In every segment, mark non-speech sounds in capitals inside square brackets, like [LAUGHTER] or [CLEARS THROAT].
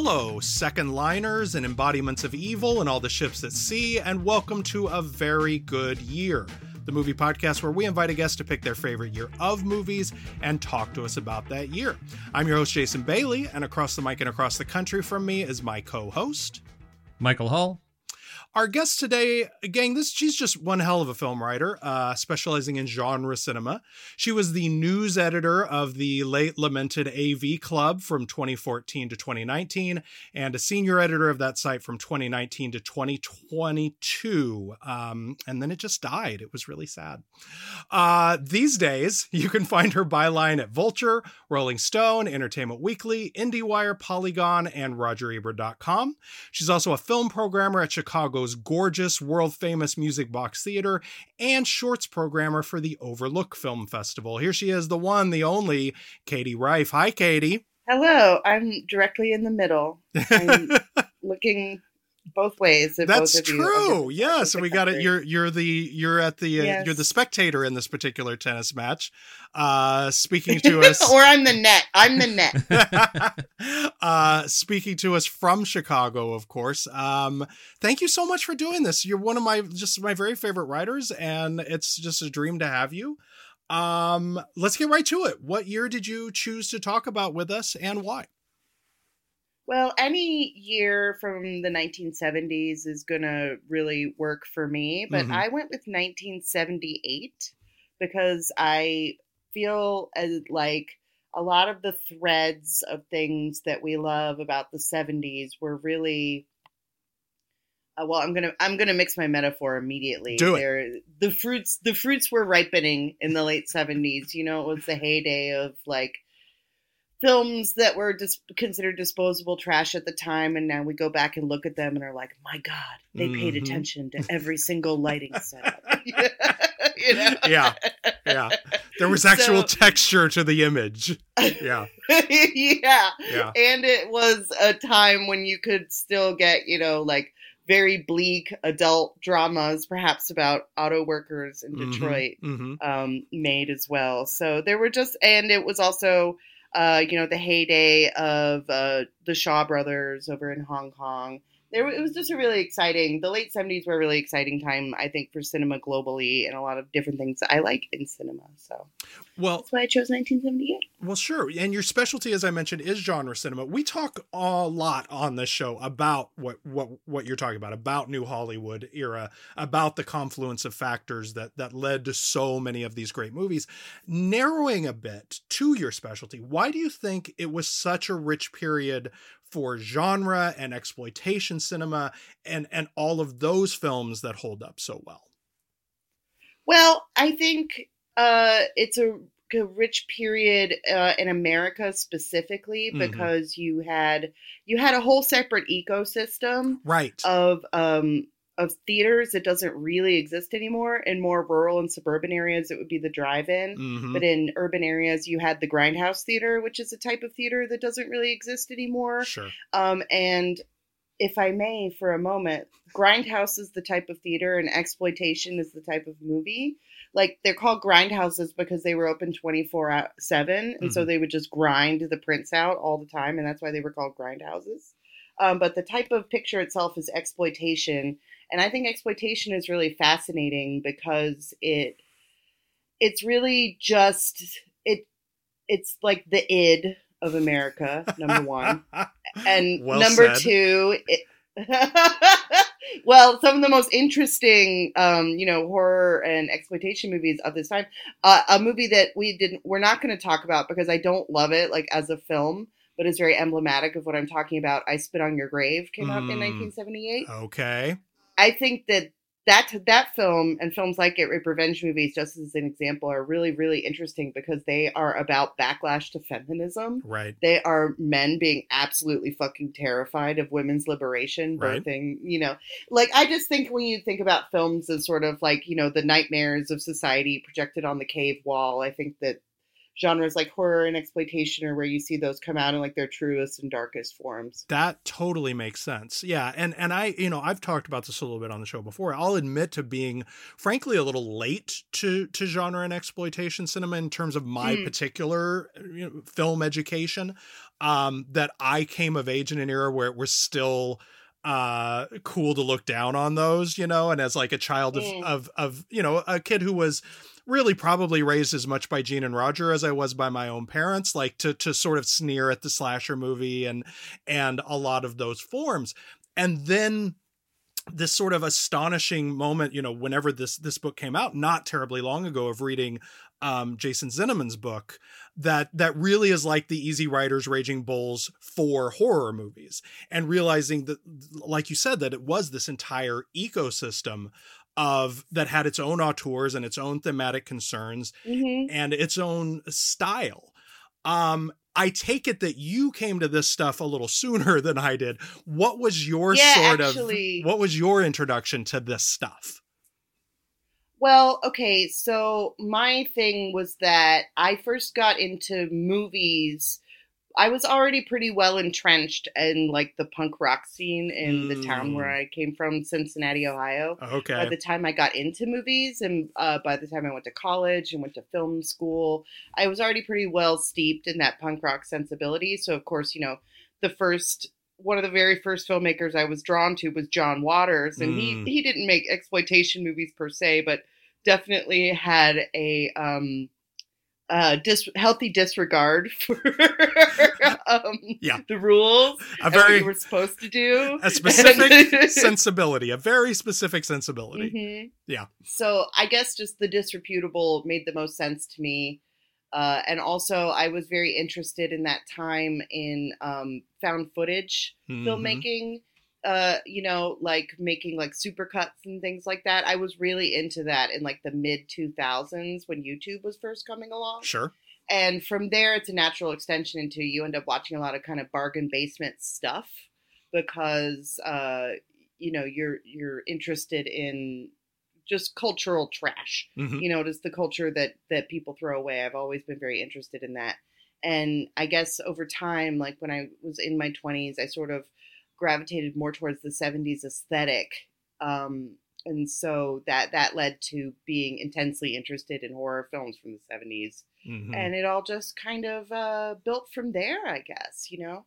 Hello, second liners and embodiments of evil and all the ships at sea, and welcome to a very good year. The movie podcast where we invite a guest to pick their favorite year of movies and talk to us about that year. I'm your host, Jason Bailey, and across the mic and across the country from me is my co host, Michael Hull. Our guest today, gang, this she's just one hell of a film writer, uh, specializing in genre cinema. She was the news editor of the late lamented AV Club from 2014 to 2019, and a senior editor of that site from 2019 to 2022. Um, and then it just died. It was really sad. Uh, these days, [LAUGHS] you can find her byline at Vulture, Rolling Stone, Entertainment Weekly, IndieWire, Polygon, and RogerEbert.com. She's also a film programmer at Chicago's gorgeous, world famous Music Box Theater and shorts programmer for the Overlook Film Festival. Here she is, the one, the only, Katie Rife. Hi, Katie. Hello, I'm directly in the middle. I'm [LAUGHS] looking both ways. That's true. You. Yeah, so we got it. You're you're the you're at the uh, yes. you're the spectator in this particular tennis match. Uh, speaking to [LAUGHS] us, or I'm the net. I'm the net. [LAUGHS] uh, speaking to us from Chicago, of course. Um, thank you so much for doing this. You're one of my just my very favorite writers, and it's just a dream to have you. Um, let's get right to it. What year did you choose to talk about with us, and why? Well, any year from the 1970s is going to really work for me, but mm-hmm. I went with 1978 because I feel as like a lot of the threads of things that we love about the 70s were really uh, well i'm gonna i'm gonna mix my metaphor immediately Do it. They're, the fruits the fruits were ripening in the late 70s you know it was the heyday of like films that were dis- considered disposable trash at the time and now we go back and look at them and are like my god they mm-hmm. paid attention to [LAUGHS] every single lighting setup [LAUGHS] you know? yeah yeah there was actual so, texture to the image yeah [LAUGHS] yeah yeah and it was a time when you could still get you know like very bleak adult dramas, perhaps about auto workers in mm-hmm. Detroit, mm-hmm. Um, made as well. So there were just, and it was also uh, you know, the heyday of uh, the Shaw brothers over in Hong Kong. There, it was just a really exciting. The late seventies were a really exciting time, I think, for cinema globally, and a lot of different things I like in cinema. So, well, that's why I chose 1978. Well, sure, and your specialty, as I mentioned, is genre cinema. We talk a lot on this show about what what what you're talking about, about New Hollywood era, about the confluence of factors that that led to so many of these great movies. Narrowing a bit to your specialty, why do you think it was such a rich period for genre and exploitation cinema and and all of those films that hold up so well well i think uh, it's a, a, rich period uh, in america specifically mm-hmm. because mm-hmm. you had you had a whole separate ecosystem right of um, of theaters that doesn't really exist anymore. In more rural and suburban areas, it would be the drive-in, mm-hmm. but in urban areas, you had the grindhouse theater, which is a type of theater that doesn't really exist anymore. Sure. Um, and if I may, for a moment, grindhouse is the type of theater, and exploitation is the type of movie. Like they're called grindhouses because they were open twenty four seven, and mm-hmm. so they would just grind the prints out all the time, and that's why they were called grindhouses. Um, but the type of picture itself is exploitation, and I think exploitation is really fascinating because it it's really just it it's like the id of America, number one. [LAUGHS] and well number said. two, it, [LAUGHS] well, some of the most interesting, um, you know, horror and exploitation movies of this time. Uh, a movie that we didn't, we're not going to talk about because I don't love it, like as a film, but is very emblematic of what I'm talking about. I Spit on Your Grave came out in 1978. Mm. Okay. I think that that that film and films like it, revenge movies, just as an example, are really really interesting because they are about backlash to feminism. Right. They are men being absolutely fucking terrified of women's liberation, right. birthing. You know, like I just think when you think about films as sort of like you know the nightmares of society projected on the cave wall, I think that genres like horror and exploitation are where you see those come out in like their truest and darkest forms. That totally makes sense. Yeah, and and I, you know, I've talked about this a little bit on the show before. I'll admit to being frankly a little late to to genre and exploitation cinema in terms of my mm. particular you know, film education. Um that I came of age in an era where it was still uh cool to look down on those you know and as like a child of mm. of of you know a kid who was really probably raised as much by Gene and Roger as I was by my own parents, like to to sort of sneer at the slasher movie and and a lot of those forms. And then this sort of astonishing moment, you know, whenever this this book came out, not terribly long ago, of reading um, Jason Zinoman's book, that that really is like the Easy Riders Raging Bulls for horror movies, and realizing that, like you said, that it was this entire ecosystem of that had its own auteurs and its own thematic concerns mm-hmm. and its own style. Um, I take it that you came to this stuff a little sooner [LAUGHS] than I did. What was your yeah, sort actually, of what was your introduction to this stuff? Well, okay, so my thing was that I first got into movies I was already pretty well entrenched in like the punk rock scene in mm. the town where mm. I came from, Cincinnati, Ohio. Okay. By the time I got into movies and uh, by the time I went to college and went to film school, I was already pretty well steeped in that punk rock sensibility. So, of course, you know, the first one of the very first filmmakers I was drawn to was John Waters, and mm. he he didn't make exploitation movies per se, but definitely had a um, uh, dis- healthy disregard [LAUGHS] for [LAUGHS] um, yeah. the rules a very, you supposed to do. A [LAUGHS] specific sensibility, a very specific sensibility. Mm-hmm. Yeah. So I guess just the disreputable made the most sense to me. Uh, and also, I was very interested in that time in um, found footage mm-hmm. filmmaking uh you know like making like supercuts and things like that i was really into that in like the mid 2000s when youtube was first coming along. Sure. And from there it's a natural extension into you end up watching a lot of kind of bargain basement stuff because uh you know you're you're interested in just cultural trash. Mm-hmm. you know just the culture that that people throw away. I've always been very interested in that. And i guess over time like when i was in my 20s i sort of gravitated more towards the 70s aesthetic. Um, and so that that led to being intensely interested in horror films from the 70s. Mm-hmm. And it all just kind of uh, built from there, I guess, you know?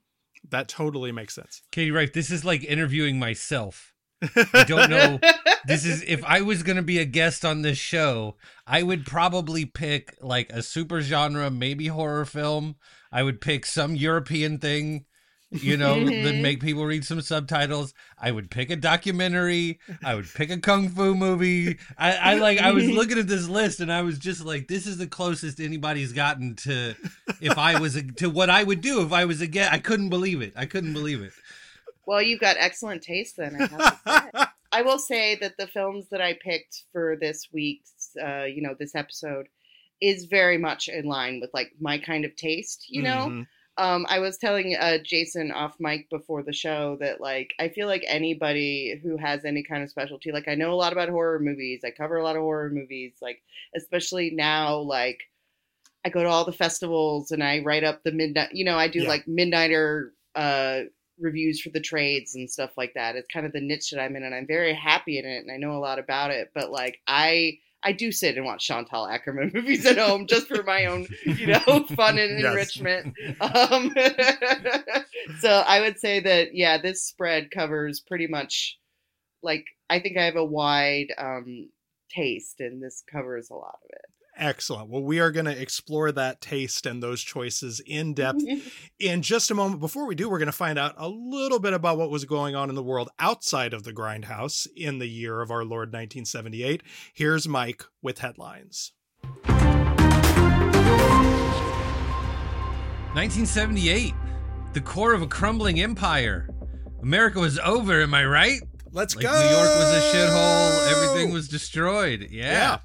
That totally makes sense. Katie, right. This is like interviewing myself. [LAUGHS] I don't know. this is if [LAUGHS] I was going to be a guest on this show, I would probably pick like a super genre, maybe horror film. I would pick some European thing you know, mm-hmm. that make people read some subtitles. I would pick a documentary. I would pick a kung fu movie. I, I like. I was looking at this list and I was just like, this is the closest anybody's gotten to if I was a, to what I would do if I was a get. I couldn't believe it. I couldn't believe it. Well, you've got excellent taste then. I have to say. [LAUGHS] I will say that the films that I picked for this week's, uh, you know, this episode is very much in line with like my kind of taste. You know. Mm-hmm um, I was telling uh, Jason off mic before the show that like I feel like anybody who has any kind of specialty, like I know a lot about horror movies, I cover a lot of horror movies, like especially now, like I go to all the festivals and I write up the midnight, you know, I do yeah. like midnighter uh, reviews for the trades and stuff like that. It's kind of the niche that I'm in, and I'm very happy in it, and I know a lot about it. But like I I do sit and watch Chantal Akerman [LAUGHS] movies at home just for my own, you know, [LAUGHS] fun and yes. enrichment. Um, [LAUGHS] so I would say that yeah, this spread covers pretty much like I think I have a wide um, taste, and this covers a lot of it. Excellent. Well, we are going to explore that taste and those choices in depth [LAUGHS] in just a moment. Before we do, we're going to find out a little bit about what was going on in the world outside of the grindhouse in the year of our Lord 1978. Here's Mike with headlines. 1978, the core of a crumbling empire. America was over, am I right? Let's like go. New York was a shithole. Everything was destroyed. Yeah. yeah.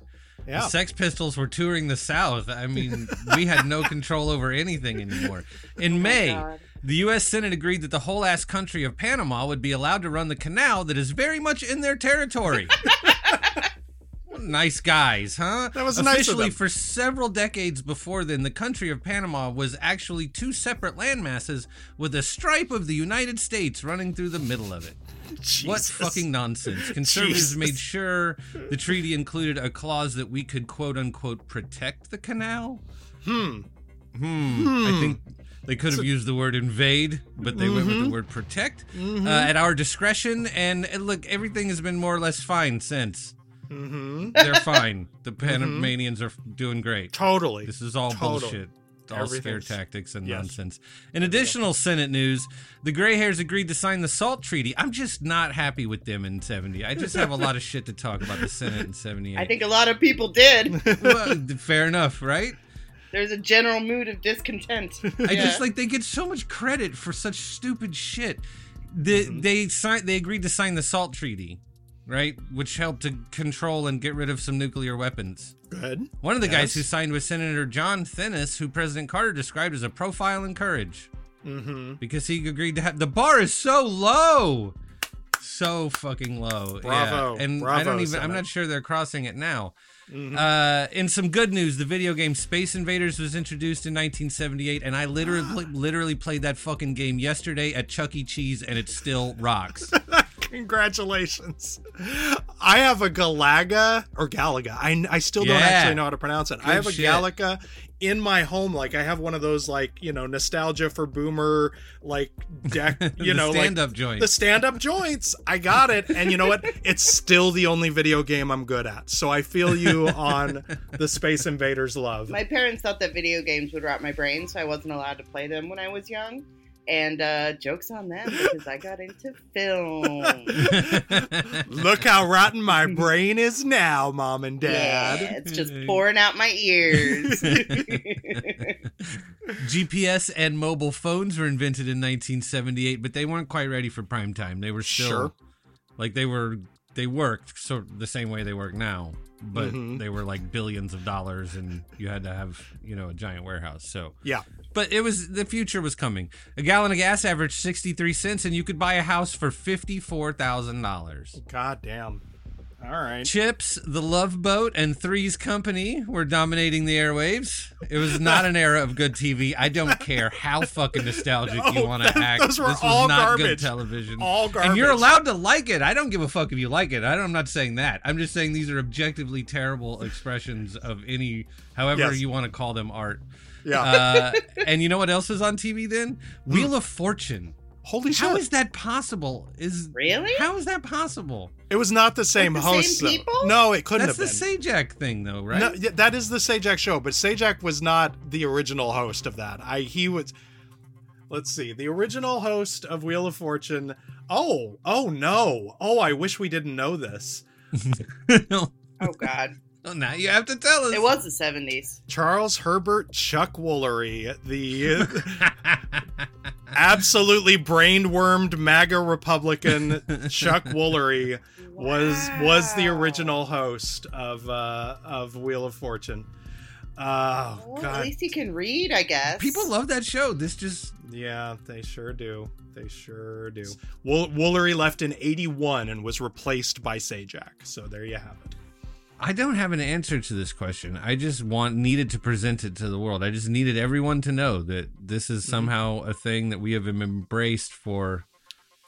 Yeah. The Sex Pistols were touring the South. I mean, we had no control over anything anymore. In oh May, the U.S. Senate agreed that the whole ass country of Panama would be allowed to run the canal that is very much in their territory. [LAUGHS] nice guys, huh? That was nice Officially, them. for several decades before then, the country of Panama was actually two separate landmasses with a stripe of the United States running through the middle of it. What fucking nonsense. Conservatives Jesus. made sure the treaty included a clause that we could quote unquote protect the canal. Hmm. Hmm. I think they could have used the word invade, but they went with Mm-hmm. the word protect uh, at our discretion. And, and look, everything has been more or less fine since. Mm-hmm. They're fine. The Panamanians are doing great. Totally. This is all Totally. bullshit. All scare tactics and Yes. nonsense. In additional Senate news, the gray hairs agreed to sign the SALT treaty. I'm just not happy with them in 70. I just have a lot of shit to talk about the Senate in 78. I think a lot of people did. [LAUGHS] Well, fair enough, right? There's a general mood of discontent. [LAUGHS] I Yeah. just like they get so much credit for such stupid shit. The, They signed. They agreed to sign the SALT treaty, right, which helped to control and get rid of some nuclear weapons. Good. One of the guys who signed was Senator John Finnis, who President Carter described as a profile in courage, Mm-hmm. because he agreed to have the bar is so low, so fucking low. Bravo. Yeah. And I don't even. I'm not sure they're crossing it now. Mhm. Uh, in some good news, the video game Space Invaders was introduced in 1978, and I literally [GASPS] literally played that fucking game yesterday at Chuck E. Cheese, and it still rocks. [LAUGHS] Congratulations. I have a Galaga or Galaga. I, I still don't Yeah. actually know how to pronounce it. I have a shit. Galaga in my home. Like I have one of those like, you know, nostalgia for boomer like deck, [LAUGHS] you The know, like stand-up joint. the stand-up joints. I got it. And you know what? It's still the only video game I'm good at. So I feel you on the Space Invaders love. My parents thought that video games would rot my brain, so I wasn't allowed to play them when I was young. And uh, jokes on them because I got into film. [LAUGHS] Look how rotten my brain is now, mom and dad. Yeah, it's just pouring out my ears. [LAUGHS] GPS and mobile phones were invented in 1978, but they weren't quite ready for prime time. They were still Sure. like they were they worked sort of the same way they work now, but Mhm. they were like billions of dollars and you had to have, you know, a giant warehouse. So Yeah. But it was the future was coming. A gallon of gas averaged 63 cents and you could buy a house for $54,000. God damn. All right. Chips, The Love Boat, and Three's Company were dominating the airwaves. It was not an era of good TV. I don't care how fucking nostalgic you [LAUGHS] oh, want to act. those were this was all not good television. All garbage. And you're allowed to like it. I don't give a fuck if you like it. I don't, I'm not saying that. I'm just saying these are objectively terrible expressions of any, however Yes. you want to call them, art. Yeah. Uh, and you know what else is on TV then? Wheel of Fortune. Holy shit. How is that possible? Is Really? How is that possible? it was not the same Like the same host. though. people? No, it couldn't That's the have been. Sajak thing, though, right? No, yeah, that is the Sajak show, but Sajak was not the original host of that. I he was. Let's see, the original host of Wheel of Fortune. Oh, oh no! Oh, I wish we didn't know this. no. [LAUGHS] Oh God, Oh, now you have to tell us. it was the seventies. Charles Herbert Chuck Woolery, the [LAUGHS] absolutely brain-wormed MAGA Republican Chuck Woolery, was was the original host of uh, of Wheel of Fortune. Oh Well, at least he can read, I guess. People love that show. This just Yeah, they sure do. They sure do. Wool- Woolery left in '81 and was replaced by Sajak. So there you have it. I don't have an answer to this question. I just want needed to present it to the world. I just needed everyone to know that this is somehow a thing that we have embraced for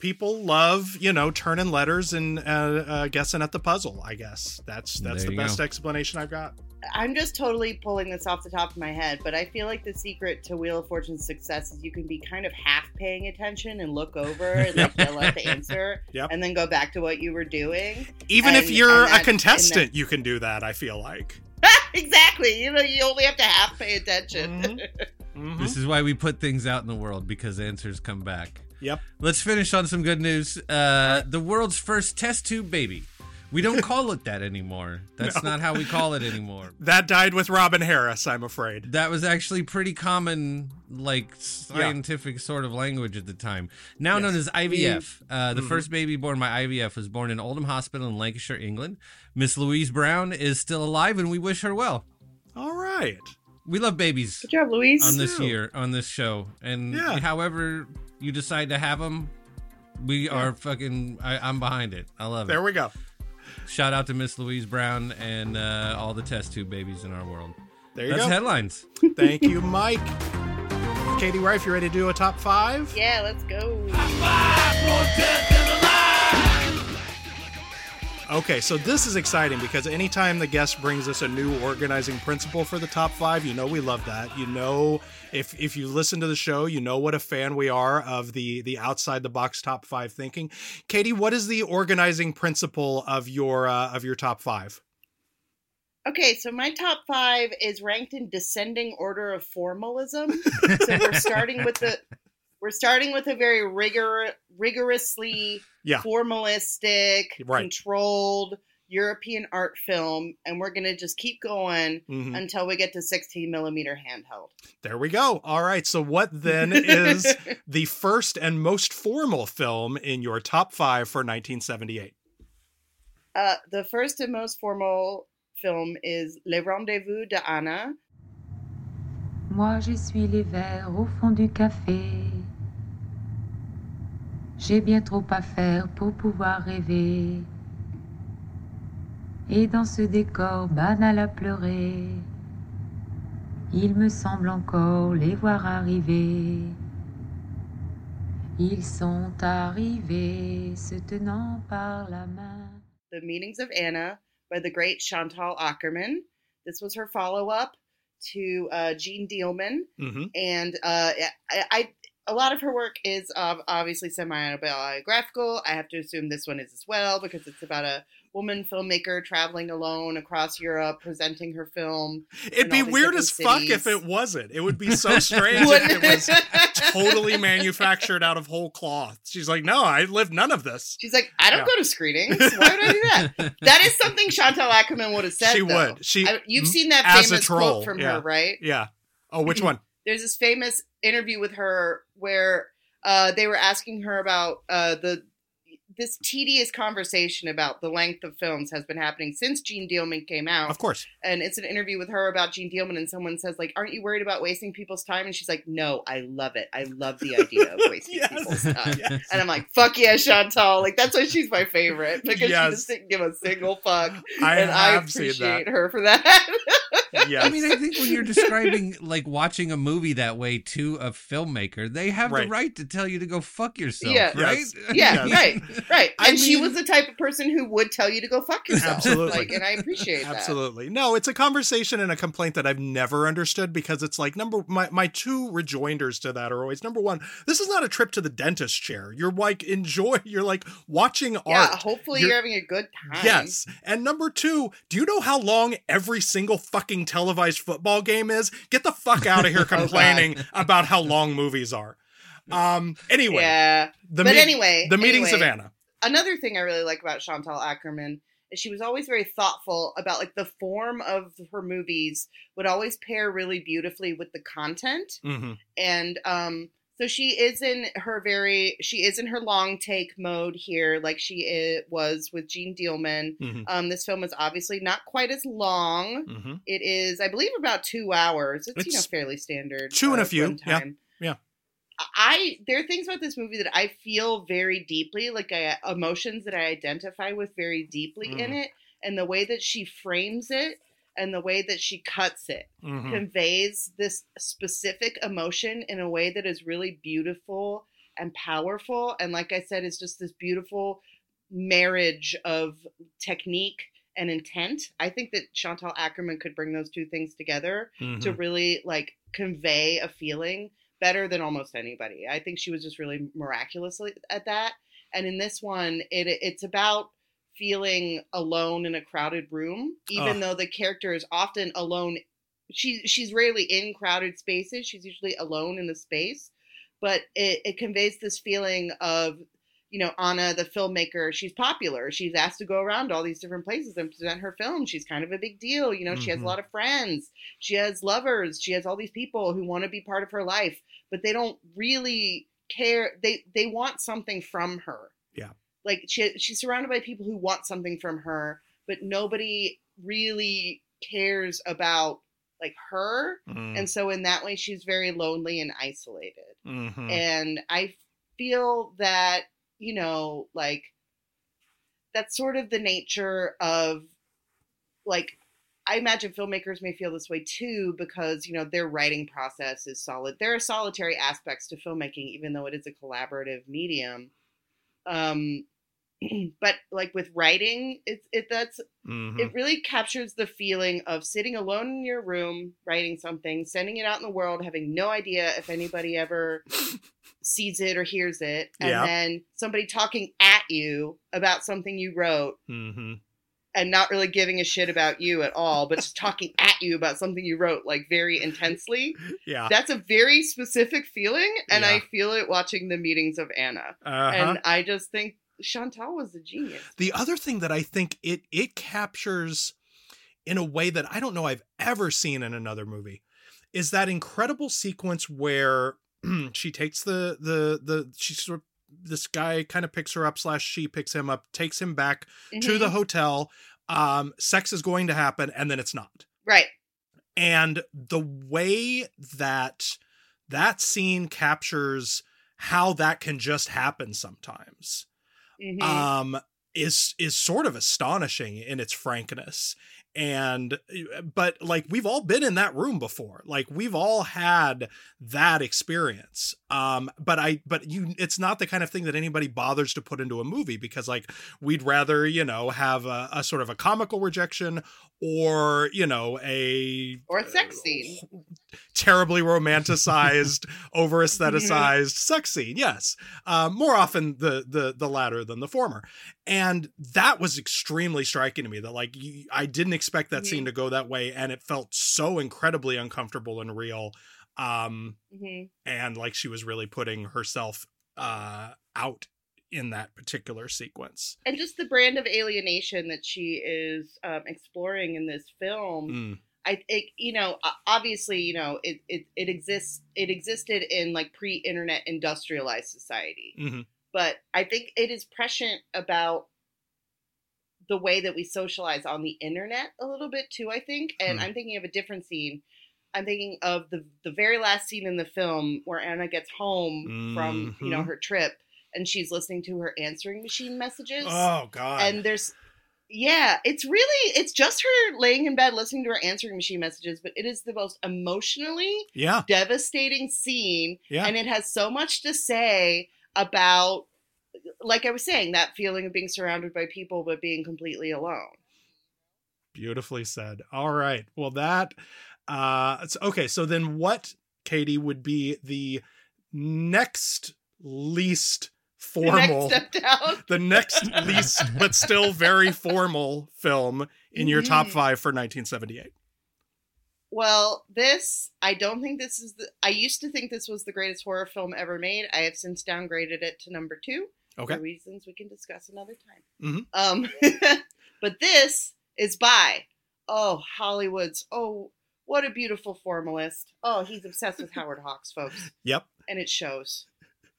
People love, you know, turning letters and uh, uh, guessing at the puzzle. I guess that's that's There the best go. explanation I've got. I'm just totally pulling this off the top of my head, but I feel like the secret to Wheel of Fortune's success is you can be kind of half paying attention and look over and like yell out the answer, [LAUGHS] Yep. and then go back to what you were doing. Even if you're and a that- contestant, you can do that. I feel like. [LAUGHS] exactly. You know, you only have to half pay attention. Mhm. Mhm. This is why we put things out in the world because answers come back. Yep. Let's finish on some good news. Uh, the world's first test tube baby. We don't call it that anymore. [LAUGHS] That's No. not how we call it anymore. That died with Robin Harris, I'm afraid. That was actually pretty common, like scientific sort of language at the time. Now known as IVF. Uh, the Mhm. first baby born by IVF was born in Oldham Hospital in Lancashire, England. Miss Louise Brown is still alive, and we wish her well. All right. We love babies Good job, Louise. on this too. year on this show, and Yeah. however you decide to have them, we are fucking. I, I'm behind it. I love it. There we go. Shout out to Miss Louise Brown and uh, all the test tube babies in our world. There you That's go. headlines. [LAUGHS] Thank you, Mike. Katie Rife, you ready to do a top five? Yeah, let's go. Okay, so this is exciting because anytime the guest brings us a new organizing principle for the top five, you know we love that. You know, if if you listen to the show, you know what a fan we are of the the outside the box top five thinking. Katie, what is the organizing principle of your uh, of your top five? Okay, so my top five is ranked in descending order of formalism. [LAUGHS] so we're starting with the we're starting with a very rigor rigorously Yeah. formalistic, Right. controlled European art film, and we're gonna just keep going Mhm. until we get to 16 millimeter handheld. There we go. All right. So, what then [LAUGHS] is the first and most formal film in your top five for 1978? uh, the first and most formal film is Le Rendezvous de Anna. Moi, j'essuie les verres au fond du café. J'ai bien trop à faire pour pouvoir rêver. Et dans ce décor banal à pleurer, il me semble encore les voir arriver. Ils sont arrivés se tenant par la main. The Meanings of Anna by the great Chantal Ackerman. This was her follow up to uh, Jean Dielman, Mm-hmm. and uh, I, I a lot of her work is uh, obviously semi autobiographical. I have to assume this one is as well because it's about a woman filmmaker traveling alone across Europe presenting her film. It'd be weird as fuck if it wasn't. It would be so [LAUGHS] strange if it was totally manufactured out of whole cloth. She's like, no, I lived none of this. She's like, I don't Yeah. go to screenings. Why would I do that? That is something Chantal Akerman would have said. She though. would. She I- you've seen that famous quote from yeah. her, right? Yeah. Oh, which [CLEARS THROAT] one? There's this famous interview with her where uh, they were asking her about uh, the this tedious conversation about the length of films has been happening since Jeanne Dielman came out, Of course. and it's an interview with her about Jeanne Dielman, and someone says like, "Aren't you worried about wasting people's time?" And she's like, "No, I love it. I love the idea of [LAUGHS] wasting Yes. people's time." Yes. And I'm like, fuck yeah, Chantal. Like, that's why she's my favorite because Yes. she just didn't give a single fuck. I and I appreciate her for that. [LAUGHS] Yes. I mean, I think when you're describing like watching a movie that way to a filmmaker, they have Right. the right to tell you to go fuck yourself, Yeah. right? Yes. [LAUGHS] yeah, Yes. right, right. I And she was the type of person who would tell you to go fuck yourself. Absolutely. Like, and I appreciate that. Absolutely. No, it's a conversation and a complaint that I've never understood because it's like number my my two rejoinders to that are always number one, this is not a trip to the dentist chair. You're like enjoy you're like watching art. Yeah, hopefully You're- you're, having a good time. Yes. And number two, do you know how long every single fucking televised football game is? Get the fuck out of here [LAUGHS] complaining about how long movies are. Um anyway, Yeah. the but me- anyway. the meetings of anyway, Anna. Another thing I really like about Chantal Akerman is she was always very thoughtful about like the form of her movies would always pair really beautifully with the content. hmm and um so she is in her very she is in her long take mode here like she i was with Jeanne Dielman. hmm Um this film is obviously not quite as long. hmm It is I believe about 2 hours. It's, you know fairly standard. two and a few, yeah, yeah. I there are things about this movie that I feel very deeply, like I, emotions that I identify with very deeply in Mhm. it, and the way that she frames it, and the way that she cuts it hmm conveys this specific emotion in a way that is really beautiful and powerful. And like I said, it's just this beautiful marriage of technique and intent. I think that Chantal Akerman could bring those two things together Mm-hmm. to really like convey a feeling better than almost anybody. I think she was just really miraculously at that. And in this one, it it's about feeling alone in a crowded room, even Ugh. though the character is often alone. She she's rarely in crowded spaces. She's usually alone in the space, but it, it conveys this feeling of you know Anna, the filmmaker. She's popular. She's asked to go around all these different places and present her film. She's kind of a big deal. You know, she has a Mhm. lot of friends. She has lovers. She has all these people who want to be part of her life, but they don't really care. They they want something from her. Yeah. Like she she's surrounded by people who want something from her, but nobody really cares about like her. Mm. And so in that way she's very lonely and isolated. Mhm. And I feel that, you know, like that's sort of the nature of like I imagine filmmakers may feel this way too because you know their writing process is solid. There are solitary aspects to filmmaking, even though it is a collaborative medium. Um, [CLEARS THROAT] but like with writing, it's it that's Mhm. it really captures the feeling of sitting alone in your room, writing something, sending it out in the world, having no idea if anybody ever [LAUGHS] sees it or hears it, and Yeah. then somebody talking at you about something you wrote Mhm. and not really giving a shit about you at all, but just talking at you about something you wrote like very intensely. [LAUGHS] Yeah. That's a very specific feeling, and Yeah. I feel it watching the meetings of Anna. Uh-huh. And I just think Chantal was a genius. The other thing that I think it it captures in a way that I don't know I've ever seen in another movie is that incredible sequence where [CLEARS THROAT] she takes the the the she sort of this guy kind of picks her up slash she picks him up takes him back to Mhm. the hotel um sex is going to happen and then it's not right. and the way that that scene captures how that can just happen sometimes Mhm. um is is sort of astonishing in its frankness. And but like we've all been in that room before. Like we've all had that experience. Um but i but you it's not the kind of thing that anybody bothers to put into a movie because like we'd rather you know have a, a sort of a comical rejection or you know a Or a sex scene. [LAUGHS] terribly romanticized [LAUGHS] over aestheticized sex scene yes um, more often the the the latter than the former and that was extremely striking to me that like you, i didn't expect that scene Mhm. to go that way and it felt so incredibly uncomfortable and real um Mhm. and like she was really putting herself uh out in that particular sequence And just the brand of alienation that she is um, exploring in this film. Mm, I think you know obviously you know it, it it exists it existed in like pre-internet industrialized society mhm. but I think it is prescient about the way that we socialize on the internet a little bit too I think and Hmm. I'm thinking of a different scene I'm thinking of the the very last scene in the film where Anna gets home from you know Mhm. her trip and she's listening to her answering machine messages oh god and there's yeah it's really it's just her laying in bed listening to her answering machine messages but it is the most emotionally yeah devastating scene yeah and it has so much to say about like i was saying that feeling of being surrounded by people but being completely alone Beautifully said. All right. Well, that uh it's okay. So then what, Katie, would be the next least formal the next step down the next least but still very formal film in your top Mhm. five for 1978. well this i don't think this is the i used to think this was the greatest horror film ever made i have since downgraded it to number two Okay. for reasons we can discuss another time. Mhm. Um, [LAUGHS] but this is by oh Hollywood's oh what a beautiful formalist. Oh, he's obsessed with Howard Hawks, folks, Yep. and it shows.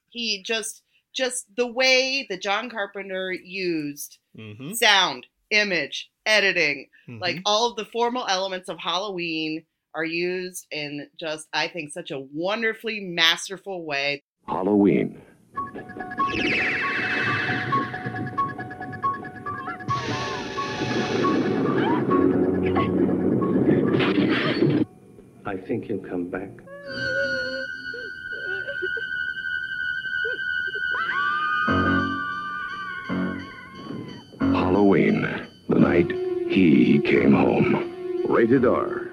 He just just the way that John Carpenter used Mm-hmm. sound, image, editing, Mhm. like all of the formal elements of Halloween are used in just I think such a wonderfully masterful way. Halloween. I think he'll come back. Halloween. The night he came home. Rated R.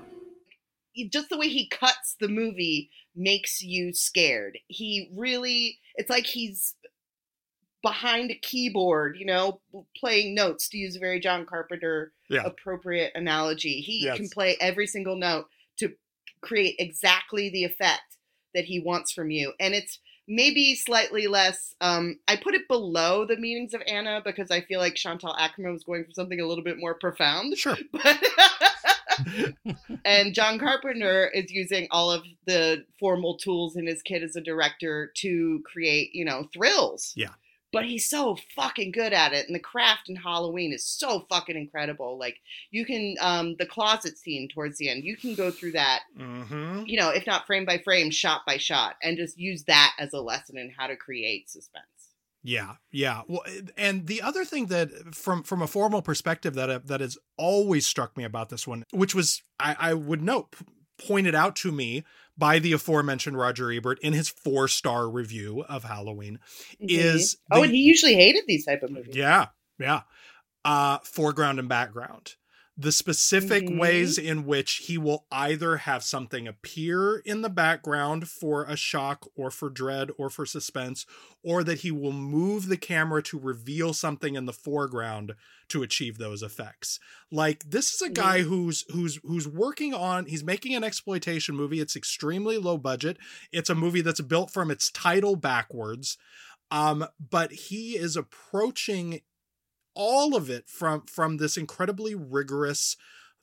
just the way he cuts the movie makes you scared. He really, it's like he's behind a keyboard, you know, playing notes to use a very John Carpenter Yeah. appropriate analogy. He Yes. can play every single note to create exactly the effect that he wants from you. And it's maybe slightly less um I put it below the meetings of Anna because I feel like Chantal Akerman was going for something a little bit more profound. Sure. [LAUGHS] But [LAUGHS] and John Carpenter is using all of the formal tools in his kit as a director to create, you know, thrills. Yeah. But he's so fucking good at it, and the craft in Halloween is so fucking incredible. Like you can, um, the closet scene towards the end, you can go through that, Mm-hmm. you know, if not frame by frame, shot by shot, and just use that as a lesson in how to create suspense. Yeah, yeah. Well, and the other thing that, from from a formal perspective, that uh, that has always struck me about this one, which was I, I would note p- pointed out to me by the aforementioned Roger Ebert in his four star review of Halloween, is oh, and he usually hated these type of movies. yeah, yeah. Uh, foreground and background. The specific Mhm. ways in which he will either have something appear in the background for a shock or for dread or for suspense, or that he will move the camera to reveal something in the foreground to achieve those effects. Like this is a guy who's who's who's working on he's making an exploitation movie. It's extremely low budget. It's a movie that's built from its title backwards. Um, but he is approaching all of it from from this incredibly rigorous,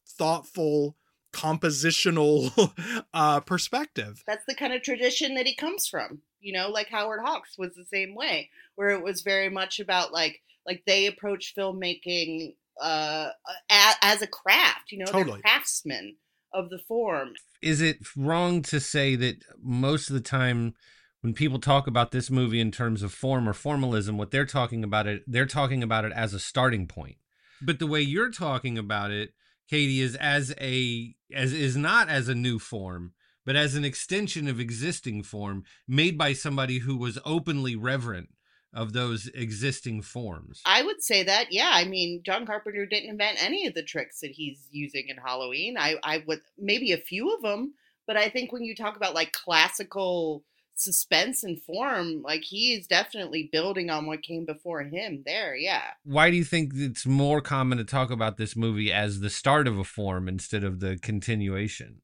thoughtful, compositional [LAUGHS] uh perspective. That's the kind of tradition that he comes from. You know, like Howard Hawks was the same way, where it was very much about like like they approach filmmaking uh a, as a craft. You know, Totally. they're craftsmen of the form. is it wrong to say that most of the time when people talk about this movie in terms of form or formalism what they're talking about it they're talking about it as a starting point but the way you're talking about it katie is as a as is not as a new form but as an extension of existing form made by somebody who was openly reverent of those existing forms I would say that, yeah. I mean, John Carpenter didn't invent any of the tricks that he's using in Halloween. I, I would maybe a few of them, but I think when you talk about like classical suspense and form, like he is definitely building on what came before him. There, yeah. why do you think it's more common to talk about this movie as the start of a form instead of the continuation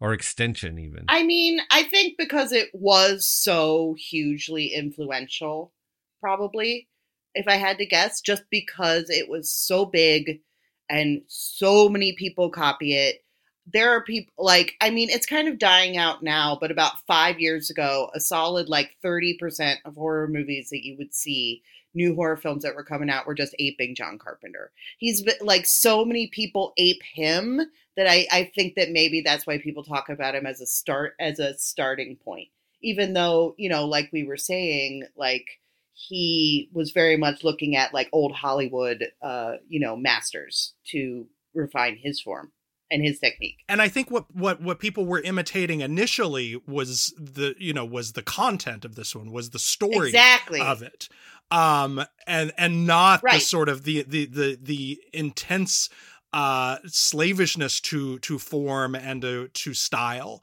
or extension even I mean, I think because it was so hugely influential, probably, if I had to guess, just because it was so big and so many people copy it. There are people like, I mean, it's kind of dying out now, but about five years ago, a solid like 30% of horror movies that you would see, new horror films that were coming out, were just aping John Carpenter. He's like, so many people ape him that I, I think that maybe that's why people talk about him as a start as a starting point even though you know like we were saying like he was very much looking at like old hollywood uh you know masters to refine his form and his technique. And i think what what what people were imitating initially was the you know was the content of this one was the story exactly. of it. Um and and not the sort of the the the the intense uh slavishness to to form and to to style.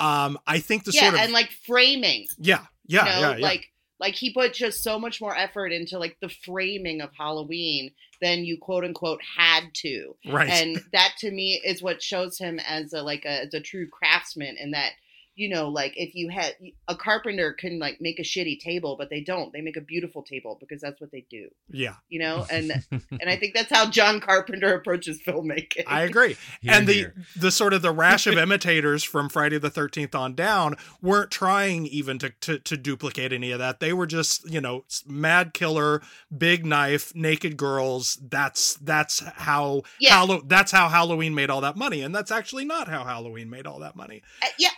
Um i think the yeah sort of and like framing. Yeah yeah you know yeah yeah. like like he put just so much more effort into like the framing of halloween than you quote unquote had to. Right. And that to me is what shows him as a like a as a true craftsman and that you know like if you had a carpenter can like make a shitty table but they don't. They make a beautiful table because that's what they do yeah. you know? [LAUGHS] And and i think that's how john carpenter [LAUGHS] approaches filmmaking. I agree. Here, and the here. the sort of the rash of [LAUGHS] imitators from Friday the 13th on down weren't trying even to, to to duplicate any of that. They were just you know mad killer big knife naked girls. That's that's how Yeah. Hallow- that's how Halloween made all that money. And that's actually not how Halloween made all that money. Uh, yeah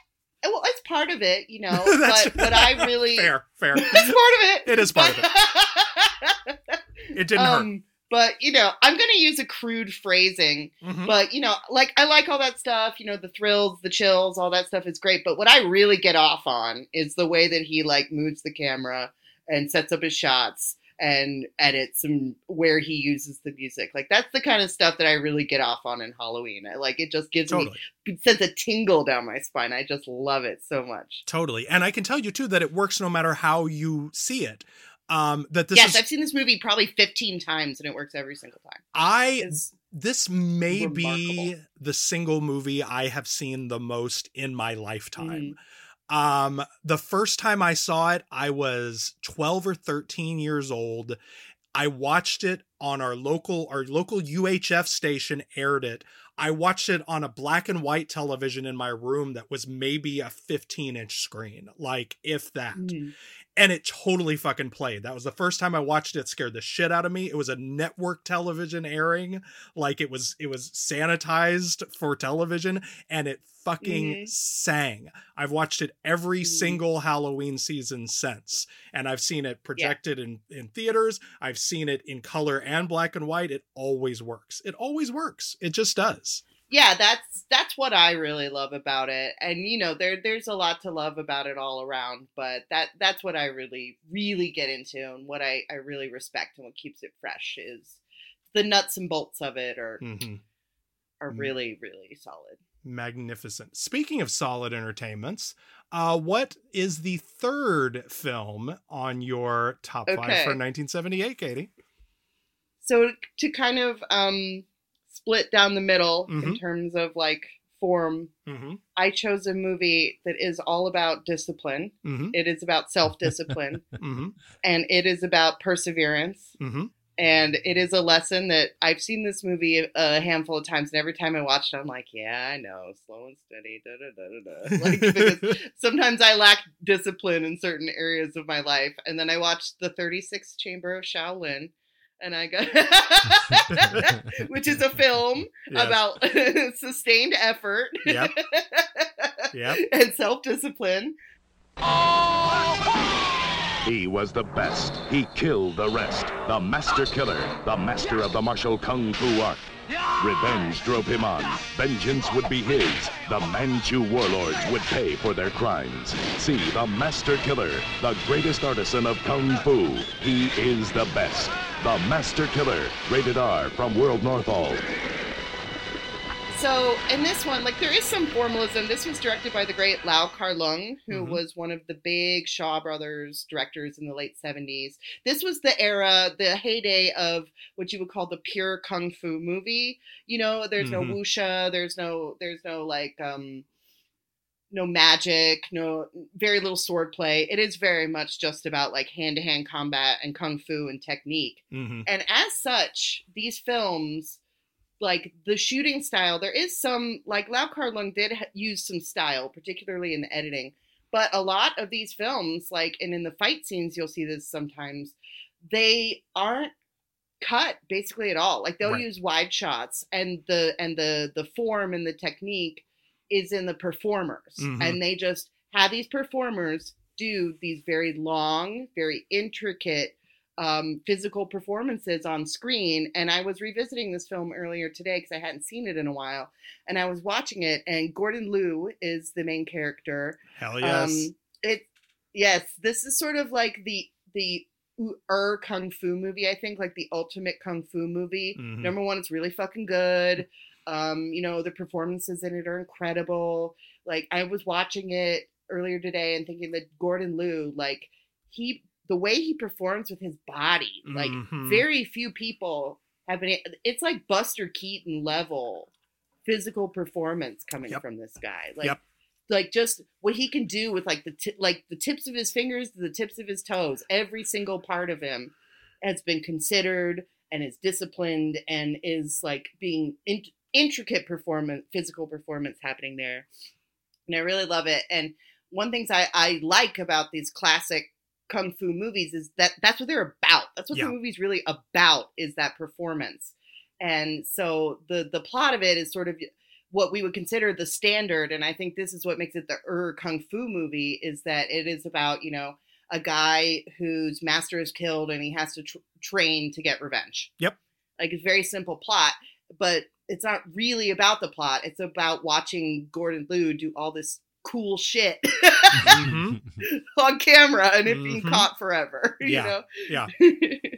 well it's part of it you [LAUGHS] know but but i [LAUGHS] really fair fair it's part of it It is part of it [LAUGHS] it didn't hurt um but you know i'm gonna use a crude phrasing Mhm. But you know, like I like all that stuff. You know, the thrills, the chills, all that stuff is great. But what I really get off on is the way that he like moves the camera and sets up his shots and edits and where he uses the music. Like that's the kind of stuff that I really get off on in Halloween. I like it just gives totally me it sends a tingle down my spine. I just love it so much. totally and I can tell you too that it works no matter how you see it um that this yes, is I've seen this movie probably 15 times and it works every single time. I It's this may be the single movie I have seen the most in my lifetime. Mm-hmm. Um, the first time I saw it, I was 12 or 13 years old. I watched it on our local our local UHF station aired it. I watched it on a black and white television in my room that was maybe a 15 inch screen, like if that Mhm. And it totally fucking played. That was the first time I watched it. it. Scared the shit out of me. It was a network television airing, like it was it was sanitized for television, and it fucking Mhm. sang. I've watched it every Mhm. single Halloween season since, and I've seen it projected in in theaters. I've seen it in color and black and white. It always works. It always works. It just does. Yeah that's that's what i really love about it and you know there there's a lot to love about it all around but that that's what i really really get into and what i i really respect and what keeps it fresh is the nuts and bolts of it are hmm are Mm. really really solid Magnificent. Speaking of solid entertainments, uh, what is the third film on your top five Okay. for 1978, Katie? so to kind of um split down the middle in Mhm. terms of like form Mm-hmm. i chose a movie that is all about discipline Mm-hmm. it is about self-discipline [LAUGHS] Mm-hmm. and it is about perseverance Mm-hmm. and it is a lesson that I've seen this movie a handful of times, and every time I watch it, I'm like, yeah, I know, slow and steady, da da da da. [LAUGHS] Like sometimes I lack discipline in certain areas of my life, and then I watched the 36th Chamber of Shaolin, and I got, [LAUGHS] which is a film [LAUGHS] Yes. about [LAUGHS] sustained effort Yep. Yep. and self discipline. He was the best. He killed the rest. The master killer, the master of the martial kung fu art. Revenge drove him on. Vengeance would be his. The Manchu warlords would pay for their crimes. See the master killer, the greatest artisan of kung fu. He is the best. The Master Killer, rated R from World Northal. So in this one, like there is some formalism. This was directed by the great Lau Kar Lung, who Mhm. was one of the big Shaw Brothers directors in the late seventies. This was the era, the heyday of what you would call the pure kung fu movie. You know, there's Mhm. no wuxia, there's no, there's no like, um, no magic, no very little swordplay. It is very much just about like hand to hand combat and kung fu and technique. Mm-hmm. And as such, these films, like the shooting style, there is some, like Lau Kar Lung did ha- use some style, particularly in the editing. But a lot of these films, like, and in the fight scenes, you'll see this sometimes, they aren't cut basically at all. Like they'll Right. use wide shots and the and the the form and the technique is in the performers. Mhm. And they just have these performers do these very long, very intricate um, physical performances on screen. And I was revisiting this film earlier today because I hadn't seen it in a while. And I was watching it, and Gordon Liu is the main character. Hell yes. Um, it yes, this is sort of like the the er kung fu movie. I think like the ultimate kung fu movie. Mhm. Number one, it's really fucking good. Um, you know the performances in it are incredible. Like I was watching it earlier today and thinking that Gordon Liu, like he, the way he performs with his body, like Mhm. very few people have been. It's like Buster Keaton level physical performance coming Yep. from this guy. Like Yep. like just what he can do with like the ti like the tips of his fingers to the tips of his toes every single part of him has been considered and is disciplined and is like being in, intricate performance physical performance happening there and i really love it and one things i i like about these classic kung fu movies is that that's what they're about. That's what Yeah. the movie's really about is that performance. And so the the plot of it is sort of what we would consider the standard. And i think this is what makes it the ur kung fu movie is that it is about you know a guy whose master is killed and he has to tr- train to get revenge. Yep. like it's a very simple plot but it's not really about the plot. It's about watching gordon liu do all this cool shit [LAUGHS] Mhm. on camera and it being Mhm. caught forever Yeah. [LAUGHS] you Yeah. know [LAUGHS]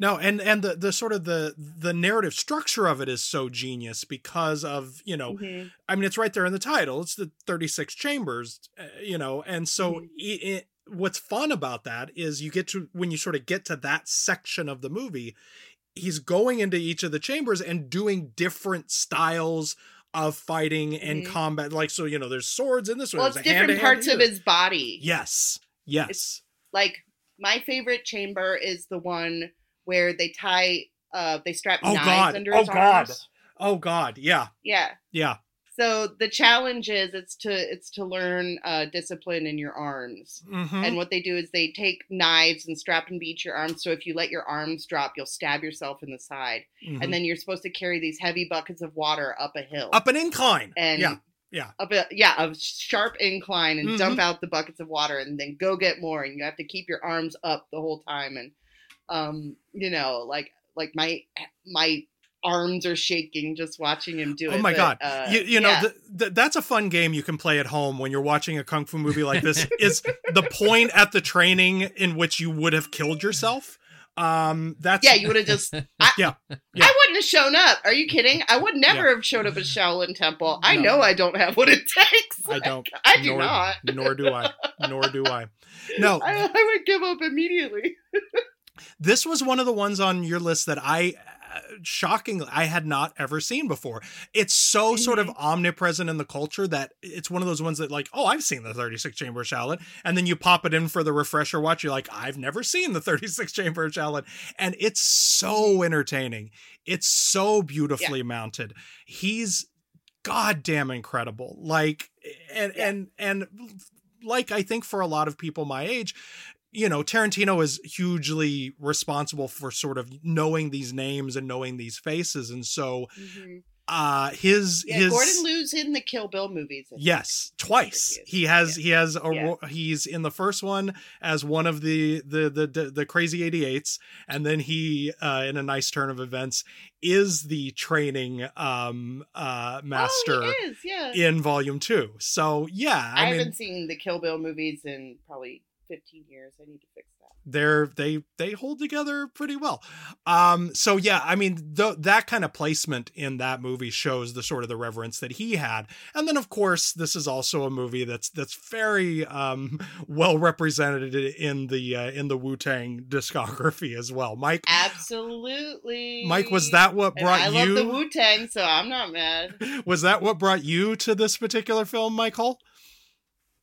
No, and and the the sort of the the narrative structure of it is so genius because of you know Mhm. I mean, it's right there in the title. It's the 36 chambers, uh, you know, and so Mhm. it, it, what's fun about that is you get to when you sort of get to that section of the movie, he's going into each of the chambers and doing different styles of fighting and Mhm. combat. Like so, you know, there's swords in this one. well it's there's a hand-to-hand different parts of his body Yes, yes, like my favorite chamber is the one where they tie uh they strap Oh, knives God. under Oh, his God. oh God, yeah, Yeah. yeah, So the challenge is it's to it's to learn uh, discipline in your arms. Mhm. And what they do is they take knives and strap and beat your arms. So if you let your arms drop, you'll stab yourself in the side. Mhm. And then you're supposed to carry these heavy buckets of water up a hill. up an incline. and yeah, yeah. up a yeah a sharp incline and Mhm. dump out the buckets of water and then go get more and you have to keep your arms up the whole time and um you know like like my my arms are shaking just watching him do it Oh my but, god! uh, you you know yeah. th- th- that's a fun game you can play at home when you're watching a kung fu movie like this. is the point at the training in which you would have killed yourself? Um, that's yeah you would have just I, [LAUGHS] Yeah, yeah. I wouldn't have shown up are you kidding I would never have showed up at Shaolin Temple I No. know I don't have what it [LAUGHS] takes I don't. [LAUGHS] I do nor, not Nor do I. Nor do I. No, I, I would give up immediately this was one of the ones on your list that I shockingly I had not ever seen before. It's so sort of omnipresent in the culture that it's one of those ones that like, oh, I've seen the 36 Chamber Shaolin, and then you pop it in for the refresher watch. You're like, I've never seen the 36 Chamber Shaolin, and it's so entertaining. It's so beautifully mounted. He's goddamn incredible. Like, and Yeah. and and like I think for a lot of people my age, you know, Tarantino is hugely responsible for sort of knowing these names and knowing these faces, and so uh his yeah his Gordon Liu's in the Kill Bill movies yes twice. He has he has a Yeah. he's in the first one as one of the the the the, the crazy 88s and then he uh in a nice turn of events is the training um uh master oh, is yeah. in volume 2 so yeah I, i, mean haven't seen the Kill Bill movies in probably 15 years. I need to fix that. they're they they hold together pretty well um so yeah i mean th- that kind of placement in that movie shows the sort of the reverence that he had and then of course this is also a movie that's that's very um [LAUGHS] well represented in the uh, in the wu-tang discography as well mike Absolutely. mike was that what brought And brought I love the Wu Tang, so I'm not mad. [LAUGHS] was that what brought you to this particular film michael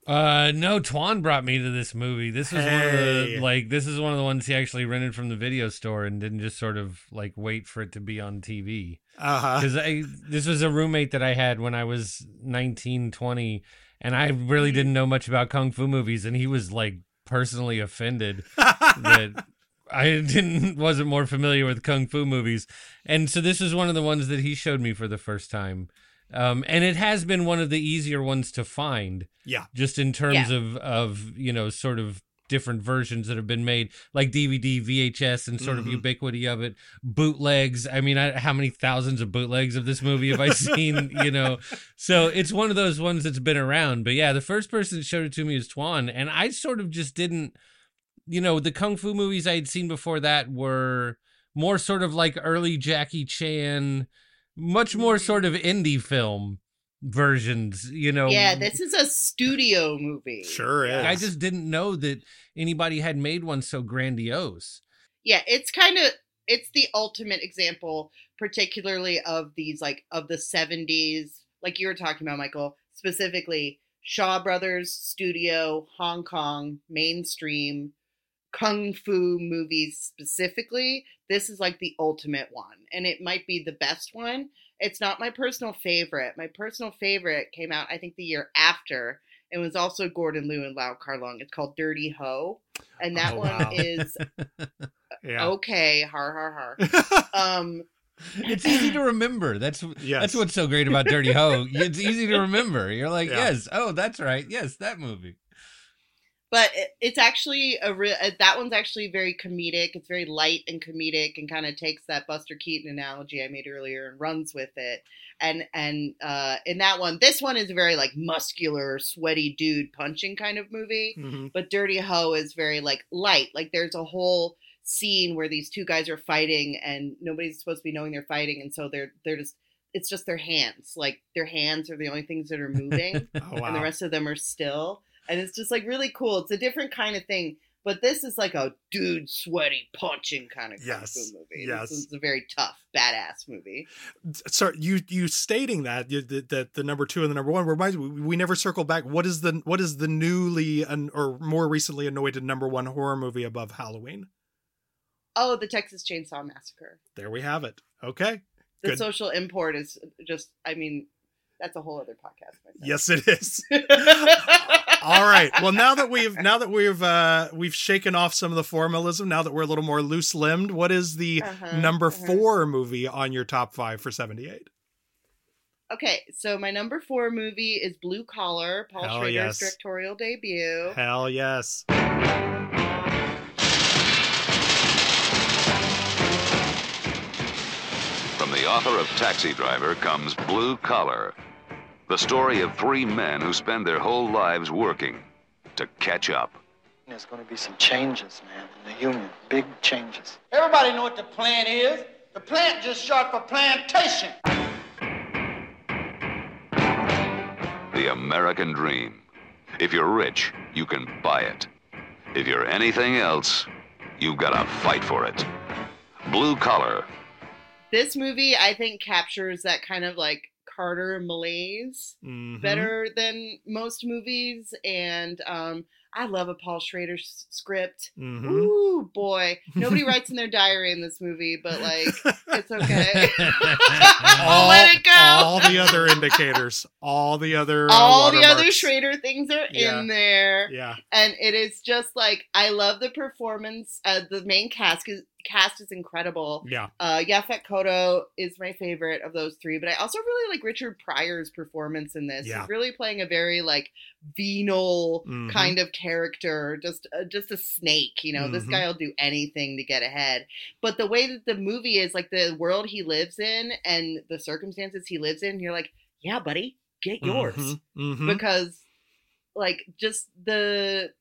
Uh, no, Twan brought me to this movie. This was one of the like this is one of the ones he actually rented from the video store and didn't just sort of like wait for it to be on TV. uh-huh Because I this was a roommate that I had when I was 19, 20, and I really didn't know much about kung fu movies, and he was like personally offended [LAUGHS] that I didn't wasn't more familiar with kung fu movies, and so this is one of the ones that he showed me for the first time, um, and it has been one of the easier ones to find, yeah. just in terms of of you know sort of different versions that have been made like dvd vhs and sort of Mhm. ubiquity of it. Bootlegs. I mean I, how many thousands of bootlegs of this movie have i [LAUGHS] seen you know? So it's one of those ones that's been around. But yeah the first person that showed it to me is Tuan, and i sort of just didn't you know the kung fu movies i had seen before that were more sort of like early jackie chan much more sort of indie film versions you know Yeah, this is a studio movie. Sure is. I just didn't know that anybody had made one so grandiose. Yeah, it's kind of it's the ultimate example, particularly of these like of the '70s, like you were talking about, Michael, specifically Shaw Brothers Studio, Hong Kong, mainstream kung fu movies specifically. This is like the ultimate one, and it might be the best one. It's not my personal favorite. My personal favorite came out, I think, the year after. It was also Gordon Liu and Lau Kar-Lung. It's called Dirty Ho, and that Oh, one wow. is [LAUGHS] yeah okay. Har har har. [LAUGHS] Um, It's easy to remember. That's Yes. that's what's so great about Dirty Ho. It's easy to remember. You're like, Yeah. yes, oh, that's right, yes, that movie. But it, it's actually a real. uh, That one's actually very comedic. It's very light and comedic, and kind of takes that Buster Keaton analogy I made earlier and runs with it. And and uh, in that one, this one is a very like muscular, sweaty dude punching kind of movie. Mhm. but Dirty Ho is very like light. Like there's a whole scene where these two guys are fighting and nobody's supposed to be knowing they're fighting and so they're they're just it's just their hands. Like their hands are the only things that are moving [LAUGHS] oh wow and the rest of them are still. And it's just like really cool. It's a different kind of thing. But this is like a dude sweaty punching kind of kung Yes, fu movie. yes. This is a very tough, badass movie. so you you stating that that the number two and the number one reminds me we never circle back. What is the what is the newly an, or more recently anointed number one horror movie above Halloween? Oh, the Texas Chainsaw Massacre. There we have it. Okay, The Good. social import is just I mean That's a whole other podcast. my friend. Yes, it is. [LAUGHS] All right. Well, now that we've now that we've uh we've shaken off some of the formalism, now that we're a little more loose limbed, what is the Uh-huh, number uh-huh. four movie on your top five for seventy eight? Okay, so my number four movie is Blue Collar, Paul Hell Schrader's yes. directorial debut. Hell yes. From the author of Taxi Driver comes Blue Collar, the story of three men who spend their whole lives working to catch up. There's going to be some changes, man, in the union. Big changes. Everybody know what the plant is. The plant just short for plantation. The American dream. If you're rich, you can buy it. If you're anything else, you've got to fight for it. Blue Collar. This movie, I think, captures that kind of like Carter malaise Mhm. better than most movies, and um, I love a Paul Schrader s- script. Mhm. Ooh boy, nobody [LAUGHS] writes in their diary in this movie, but like it's [LAUGHS] okay. [LAUGHS] all, Let it go. all the other indicators, all the other, uh, All the other. Schrader things are Yeah. in there. Yeah. and it is just like I love the performance. Uh, the main cast is, cast is incredible. Yeah. Uh, Yaphet Kotto is my favorite of those three, but I also really like Richard Pryor's performance in this. Yeah. He's really playing a very like venal Mhm. kind of character, just uh, just a snake. You know, this Mhm. guy will do anything to get ahead. But the way that the movie is, like the world he lives in and the circumstances he lives in, you're like, yeah, buddy, get yours Mhm. Mhm. because like just the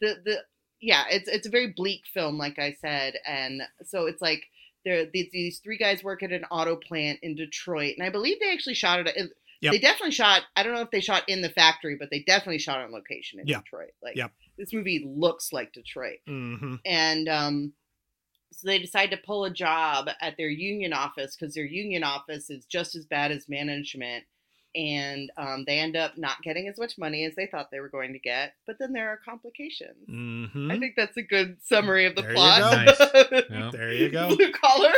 the the yeah it's it's a very bleak film like i said and so it's like there these, these three guys work at an auto plant in detroit and i believe they actually shot it it- Yep. they definitely shot i don't know if they shot in the factory but they definitely shot on location in Yeah. detroit like Yep. this movie looks like detroit Mhm. and um so they decide to pull a job at their union office because their union office is just as bad as management and um, they end up not getting as much money as they thought they were going to get but then there are complications. Mhm. i think that's a good summary of the There you plot. [LAUGHS] Yeah. There you go. blue collar.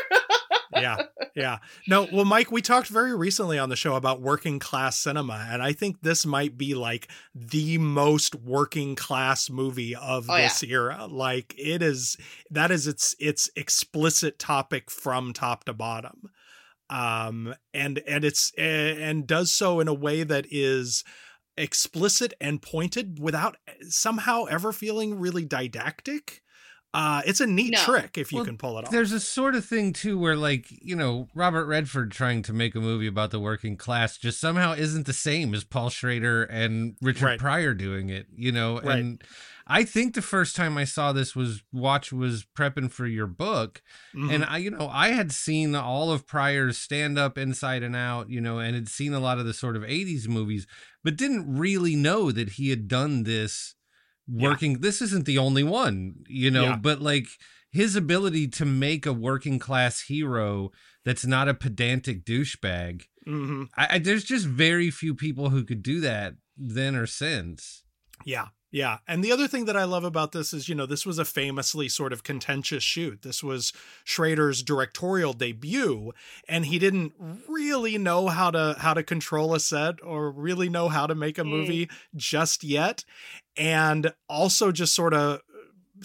Yeah. Yeah. No well mike we talked very recently on the show about working class cinema and i think this might be like the most working class movie of Oh, this era. Like it is that is its its explicit topic from top to bottom um and and it's and does so in a way that is explicit and pointed without somehow ever feeling really didactic uh it's a neat No. trick if you Well, can pull it off There's a sort of thing too where like, you know, Robert Redford trying to make a movie about the working class just somehow isn't the same as Paul Schrader and Richard Right. Pryor doing it, you know. Right. And I think the first time I saw this was watch was prepping for your book. Mhm. And I, you know, I had seen all of Pryor's stand up inside and out, you know, and had seen a lot of the sort of 80s movies, but didn't really know that he had done this Yeah. working. This isn't the only one, you know, Yeah. but like his ability to make a working class hero that's not a pedantic douchebag. Mhm. I, I there's just very few people who could do that then or since. Yeah. Yeah. And the other thing that I love about this is, you know, this was a famously sort of contentious shoot. This was Schrader's directorial debut, and he didn't really know how to how to control a set or really know how to make a Mm. movie just yet. And also just sort of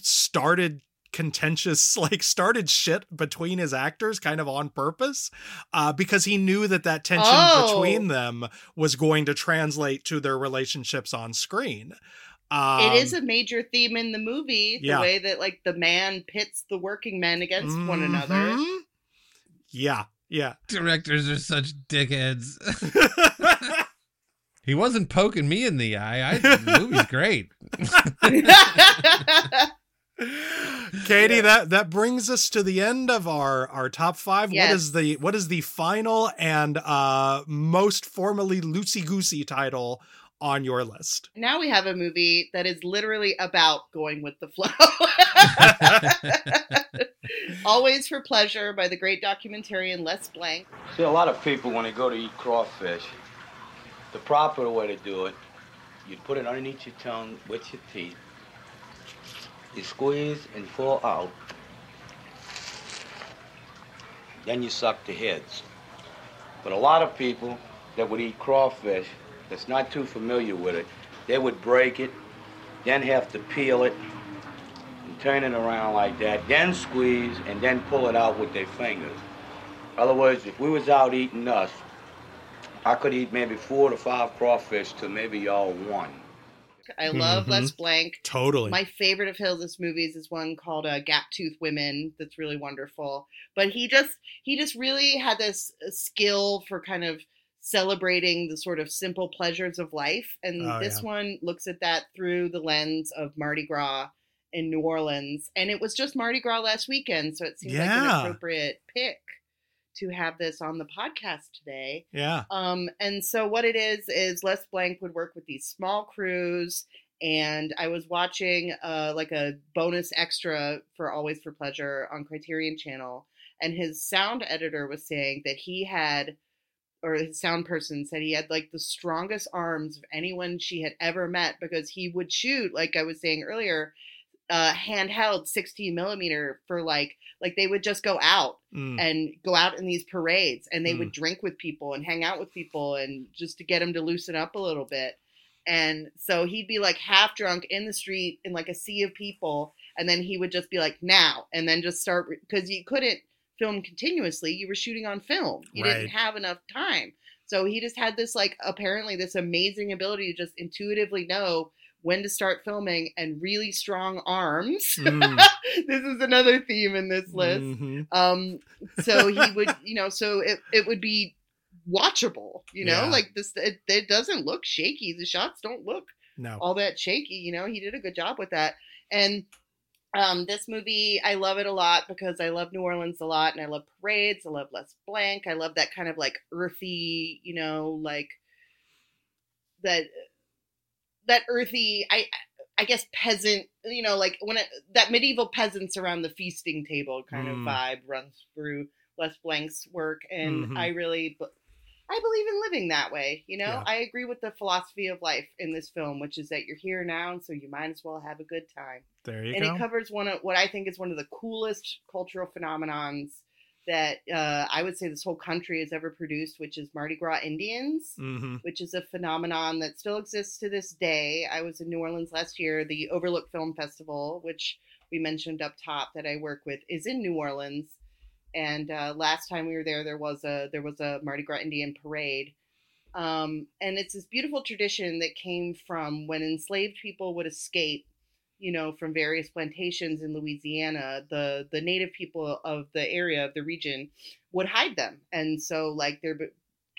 started contentious [LAUGHS] like started shit between his actors kind of on purpose uh because he knew that that tension Oh. between them was going to translate to their relationships on screen um, it is a major theme in the movie the yeah. way that like the man pits the working men against one another yeah yeah [LAUGHS] Directors are such dickheads. [LAUGHS] he wasn't poking me in the eye. I think the movie's great. [LAUGHS] Katie, that that brings us to the end of our our top five. What Yes. is the what is the final and uh most formally loosey goosey title on your list? now we have a movie that is literally about going with the flow. [LAUGHS] Always for Pleasure by the great documentarian Les Blank. See, a lot of people, when they go to eat crawfish, the proper way to do it, you put it underneath your tongue with your teeth. You squeeze and pull out. Then you suck the heads. But a lot of people that would eat crawfish, that's not too familiar with it, they would break it, then have to peel it, and turn it around like that, then squeeze, and then pull it out with their fingers. In other words, if we was out eating us, I could eat maybe four to five crawfish to maybe y'all one. I love Mhm. Les Blank. Totally. My favorite of his movies is one called uh, Gap Tooth Women. That's really wonderful. But he just he just really had this uh, skill for kind of celebrating the sort of simple pleasures of life, and Oh, this yeah. one looks at that through the lens of Mardi Gras in New Orleans. And it was just Mardi Gras last weekend, so it seems like an appropriate pick to have this on the podcast today. yeah. Um, and so what it is is Les Blank would work with these small crews, and I was watching uh, like a bonus extra for Always for Pleasure on Criterion Channel, and his sound editor was saying that he had, or his sound person said he had like the strongest arms of anyone she had ever met because he would shoot, like I was saying earlier, uh, handheld 16 millimeter for like like they would just go out Mm. and go out in these parades and they would drink with people and hang out with people and just to get them to loosen up a little bit and so he'd be like half drunk in the street in like a sea of people and then he would just be like now and then just start because you couldn't film continuously you were shooting on film you Right. didn't have enough time so he just had this like apparently this amazing ability to just intuitively know when to start filming and really strong arms Mm. [LAUGHS] this is another theme in this list Mhm. um, so he [LAUGHS] would, you know, so it, it would be watchable, you know, Yeah. like this, it, it doesn't look shaky. The shots don't look No. all that shaky, you know, he did a good job with that. And, um, this movie, I love it a lot because I love New Orleans a lot and I love parades. I love Les Blank. I love that kind of like earthy, you know, like that, that earthy, I, I guess peasant, you know, like when it, that medieval peasants around the feasting table kind of Mm. vibe runs through Les Blank's work, and Mhm. I really, I believe in living that way. You know, Yeah. I agree with the philosophy of life in this film, which is that you're here now, and so you might as well have a good time. There you and go. it covers one of what I think is one of the coolest cultural phenomenons that uh, I would say this whole country has ever produced, which is Mardi Gras Indians hmm which is a phenomenon that still exists to this day. I was in New Orleans last year. The Overlook Film Festival, which we mentioned up top that I work with, is in New Orleans. And uh, last time we were there, there was a there was a Mardi Gras Indian parade, um, and it's this beautiful tradition that came from when enslaved people would escape, you know, from various plantations in Louisiana. The the native people of the area of the region would hide them, and so like there be-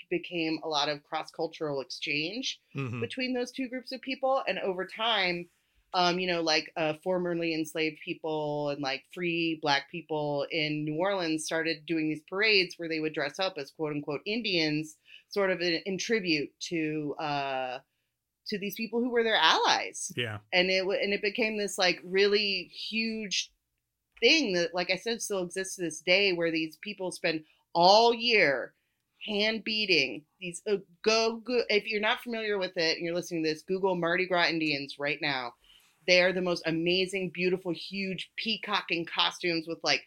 became a lot of cross cultural exchange hmm between those two groups of people and over time um, you know like uh, formerly enslaved people and like free black people in new orleans started doing these parades where they would dress up as quote unquote indians sort of in, in tribute to uh, to these people who were their allies Yeah. and it and it became this like really huge thing that like i said still exists to this day where these people spend all year hand beating these uh, go, go if you're not familiar with it and you're listening to this google mardi gras indians right now they are the most amazing beautiful huge peacocking costumes with like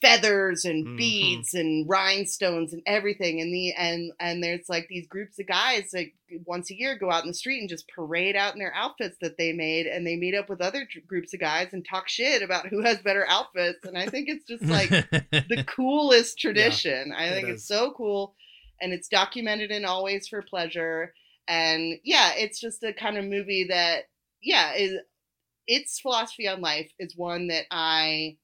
feathers and Mhm. beads and rhinestones and everything. And the and and there's like these groups of guys that once a year go out in the street and just parade out in their outfits that they made. And they meet up with other groups of guys and talk shit about who has better outfits. And i think it's just like the [LAUGHS] coolest tradition. I it think it's so cool. And it's documented in always for pleasure. And yeah it's just a kind of movie that yeah is its philosophy on life is one that i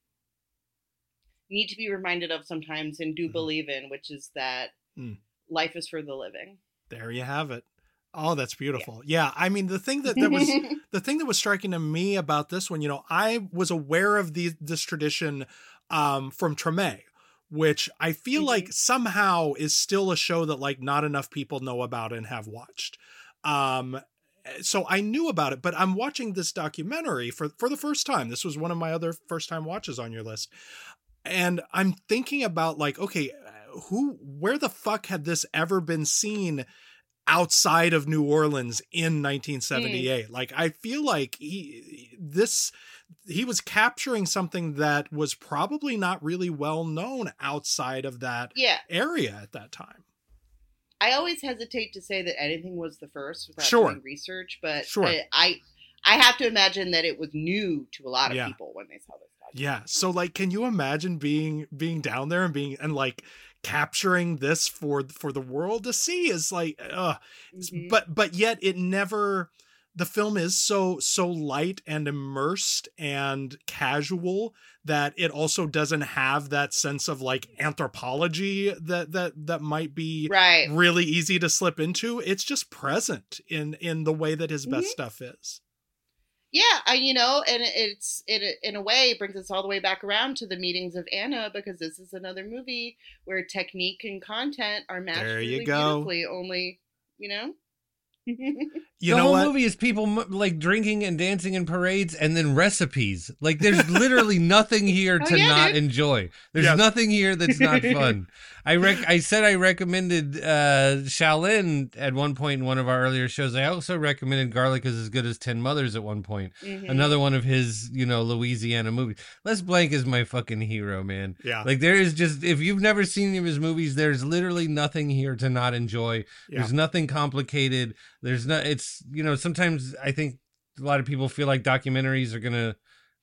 need to be reminded of sometimes and do Mhm. believe in which is that Mm. life is for the living There you have it. Oh, that's beautiful. Yeah. I mean, the thing that, that was [LAUGHS] the thing that was striking to me about this one, you know, I was aware of the this tradition um, from Treme, which I feel Mhm. like somehow is still a show that like not enough people know about and have watched. Um, so I knew about it, but I'm watching this documentary for for the first time. This was one of my other first time watches on your list. And I'm thinking about like, okay, who where the fuck had this ever been seen outside of New Orleans in hmm. 1978. Like I feel like he this he was capturing something that was probably not really well known outside of that yeah area at that time. I always hesitate to say that anything was the first without Sure. doing research, but Sure. I, I I have to imagine that it was new to a lot of Yeah. people when they saw this. documentary. Yeah. So like can you imagine being being down there and being and like capturing this for for the world to see is like uh Mhm. but but yet it never the film is so so light and immersed and casual that it also doesn't have that sense of like anthropology that that that might be right. really easy to slip into it's just present in in the way that his best Mhm. stuff is Yeah, I, you know, and it's it in a way brings us all the way back around to the meetings of Anna because this is another movie where technique and content are matched There you really go. beautifully. Only, you know. [LAUGHS] you the know whole what movie is people like drinking and dancing in parades and then recipes. Like there's literally [LAUGHS] nothing here Oh, to yeah, not dude. enjoy. There's Yes. nothing here that's not [LAUGHS] fun. I rec- I said I recommended uh Shaolin at one point in one of our earlier shows. I also recommended Garlic is as good as Ten Mothers at one point. Mhm. Another one of his, you know, Louisiana movies. Les Blank is my fucking hero, man. yeah Like there is just if you've never seen any of his movies, there's literally nothing here to not enjoy. Yeah. There's nothing complicated. There's no it's you know, sometimes I think a lot of people feel like documentaries are gonna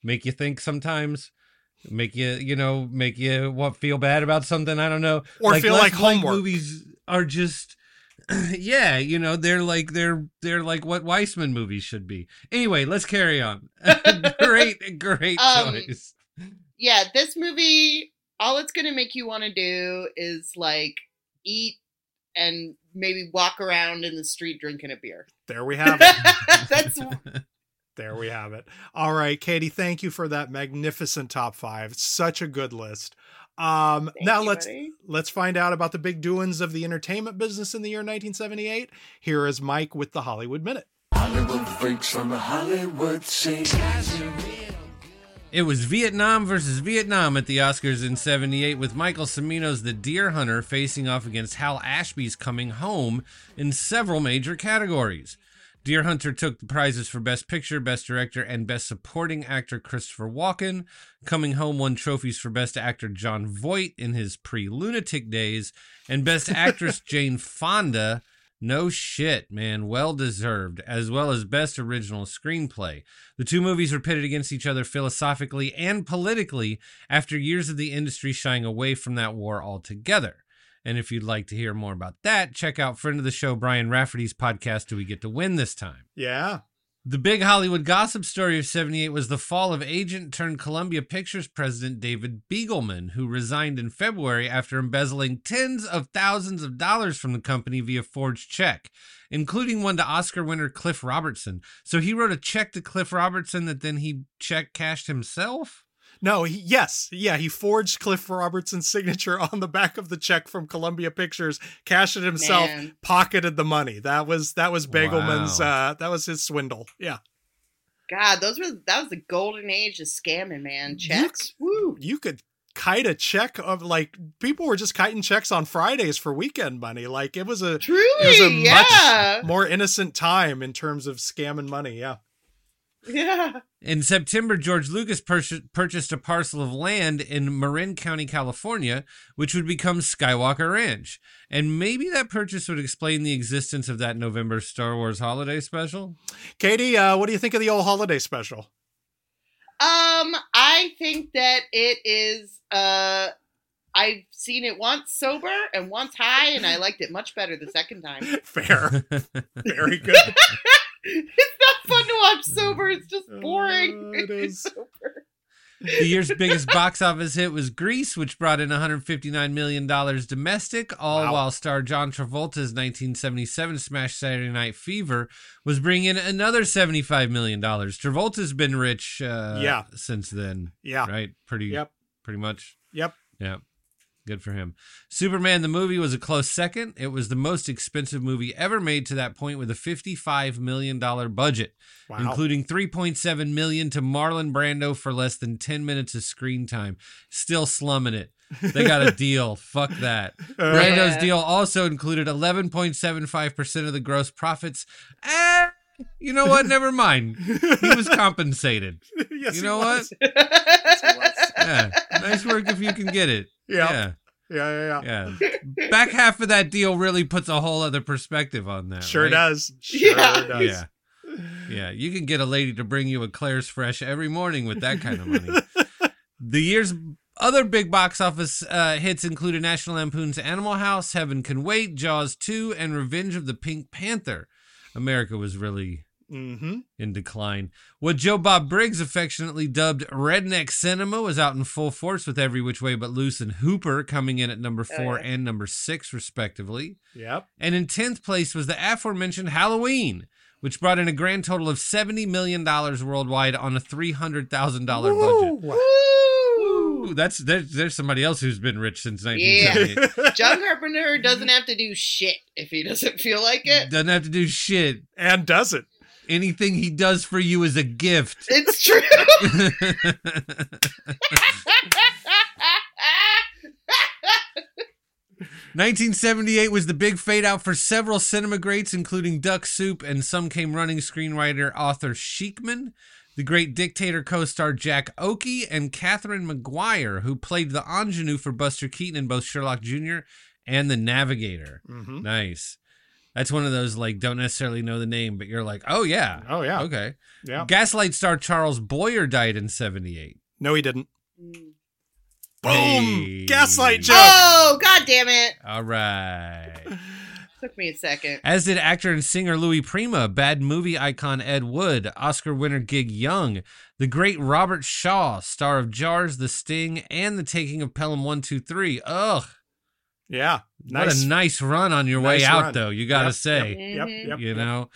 make you think sometimes. Make you, you know, make you what feel bad about something. I don't know, Or feel like Blank homework. Movies are just, [CLEARS THROAT] yeah, you know, they're like they're they're like what Wiseman movies should be. Anyway, let's carry on. [LAUGHS] great, great Um, choice. yeah, this movie, all it's going to make you want to do is like eat and maybe walk around in the street drinking a beer. there we have it [LAUGHS] That's [LAUGHS] There we have it. All right, Katie, thank you for that magnificent top five. Such a good list. Um, Thank now you, let's buddy. let's find out about the big doings of the entertainment business in the year 1978. Here is Mike with the Hollywood Minute. Hollywood freaks on the Hollywood scene. It was Vietnam versus Vietnam at the Oscars in 78 with Michael Cimino's The Deer Hunter facing off against Hal Ashby's Coming Home in several major categories. Deer Hunter took the prizes for Best Picture, Best Director, and Best Supporting Actor Christopher Walken. Coming Home won trophies for Best Actor Jon Voight in his pre-lunatic days and Best [LAUGHS] Actress Jane Fonda. No shit, man. Well deserved, as well as Best Original Screenplay. The two movies were pitted against each other philosophically and politically after years of the industry shying away from that war altogether. And if you'd like to hear more about that, check out friend of the show Brian Raftery's podcast Do We Get to Win This Time? Yeah. The big Hollywood gossip story of 78 was the fall of agent turned Columbia Pictures president David Begelman, who resigned in February after embezzling tens of thousands of dollars from the company via forged check, including one to Oscar winner Cliff Robertson. So he wrote a check to Cliff Robertson that then he check cashed himself? No, he, yes, yeah, he forged Cliff Robertson's signature on the back of the check from Columbia Pictures, cashed it himself, Man. pocketed the money. That was that was Begelman's Wow. uh that was his swindle. Yeah. God, those were that was the golden age of scamming, man. Checks. Woo. You could kite a check of like people were just kiting checks on Fridays for weekend money. Like it was a Truly, it was a yeah. much more innocent time in terms of scamming money. Yeah. Yeah. In September, George Lucas pur- purchased a parcel of land in Marin County, California, which would become Skywalker Ranch. And maybe that purchase would explain the existence of that November Star Wars holiday special. Katie, uh, what do you think of the old holiday special? Um, I think that it is uh I've seen it once sober and once high, and I liked it much better the second time. [LAUGHS] Fair. Very good. [LAUGHS] it's not fun to watch sober, it's just boring. Uh, it [LAUGHS] is. sober. the year's biggest box office hit was Grease, which brought in $159 million domestic, all Wow. while star John Travolta's 1977 smash Saturday Night Fever was bringing in another $75 million. Travolta's been rich uh, Yeah. since then, Yeah. right? Pretty, Yep. pretty much. Yep. Yeah. Good for him. Superman the movie was a close second. It was the most expensive movie ever made to that point with a $55 million budget, Wow. including 3.7 million to Marlon Brando for less than 10 minutes of screen time. Still slumming it. They got a [LAUGHS] deal. Fuck that. Brando's Yeah. deal also included 11.75% of the gross profits. Eh, you know what? Never mind. He was [LAUGHS] compensated. yes, you he know was. what? [LAUGHS] Yeah. Nice work if you can get it. Yep. Yeah. Yeah, yeah, yeah. Back half of that deal really puts a whole other perspective on that. Sure right? does. [LAUGHS] Sure Yeah. does. Yeah. Yeah, you can get a lady to bring you a Claire's Fresh every morning with that kind of money. [LAUGHS] the year's other big box office uh, hits included National Lampoon's Animal House, Heaven Can Wait, Jaws 2, and Revenge of the Pink Panther. America was really Mm-hmm. in decline. What Joe Bob Briggs affectionately dubbed redneck cinema was out in full force with Every Which Way But Loose and Hooper coming in at number Oh, four yeah. and number six, respectively. Yep. And in 10th place was the aforementioned Halloween, which brought in a grand total of $70 million worldwide on a $300,000 budget. Woo! Ooh, that's there's, there's somebody else who's been rich since Yeah. [LAUGHS] John Carpenter doesn't have to do shit if he doesn't feel like it. Doesn't have to do shit. and does it. Anything he does for you is a gift. It's true. [LAUGHS] 1978 was the big fade out for several cinema greats, including Duck Soup and Some Came Running screenwriter Arthur Sheekman, the great dictator co star Jack Oakie, and Kathryn McGuire, who played the ingenue for Buster Keaton in both Sherlock Jr. and The Navigator. Mm-hmm. Nice. That's one of those, like, don't necessarily know the name, but you're like, oh, yeah. Oh yeah. Okay. Yeah. Gaslight star Charles Boyer died in 78. No, he didn't. Mm. Boom! Hey. Gaslight joke. oh, god damn it. All right. [LAUGHS] Took me a second. As did actor and singer Louis Prima, bad movie icon Ed Wood, Oscar winner Gig Young, the great Robert Shaw, star of Jaws, The Sting, and The Taking of Pelham 123. Ugh. Yeah. What a nice run on your way out, run. though, you gotta Yep, say. Yep. Mhm. Yep. you yep. know?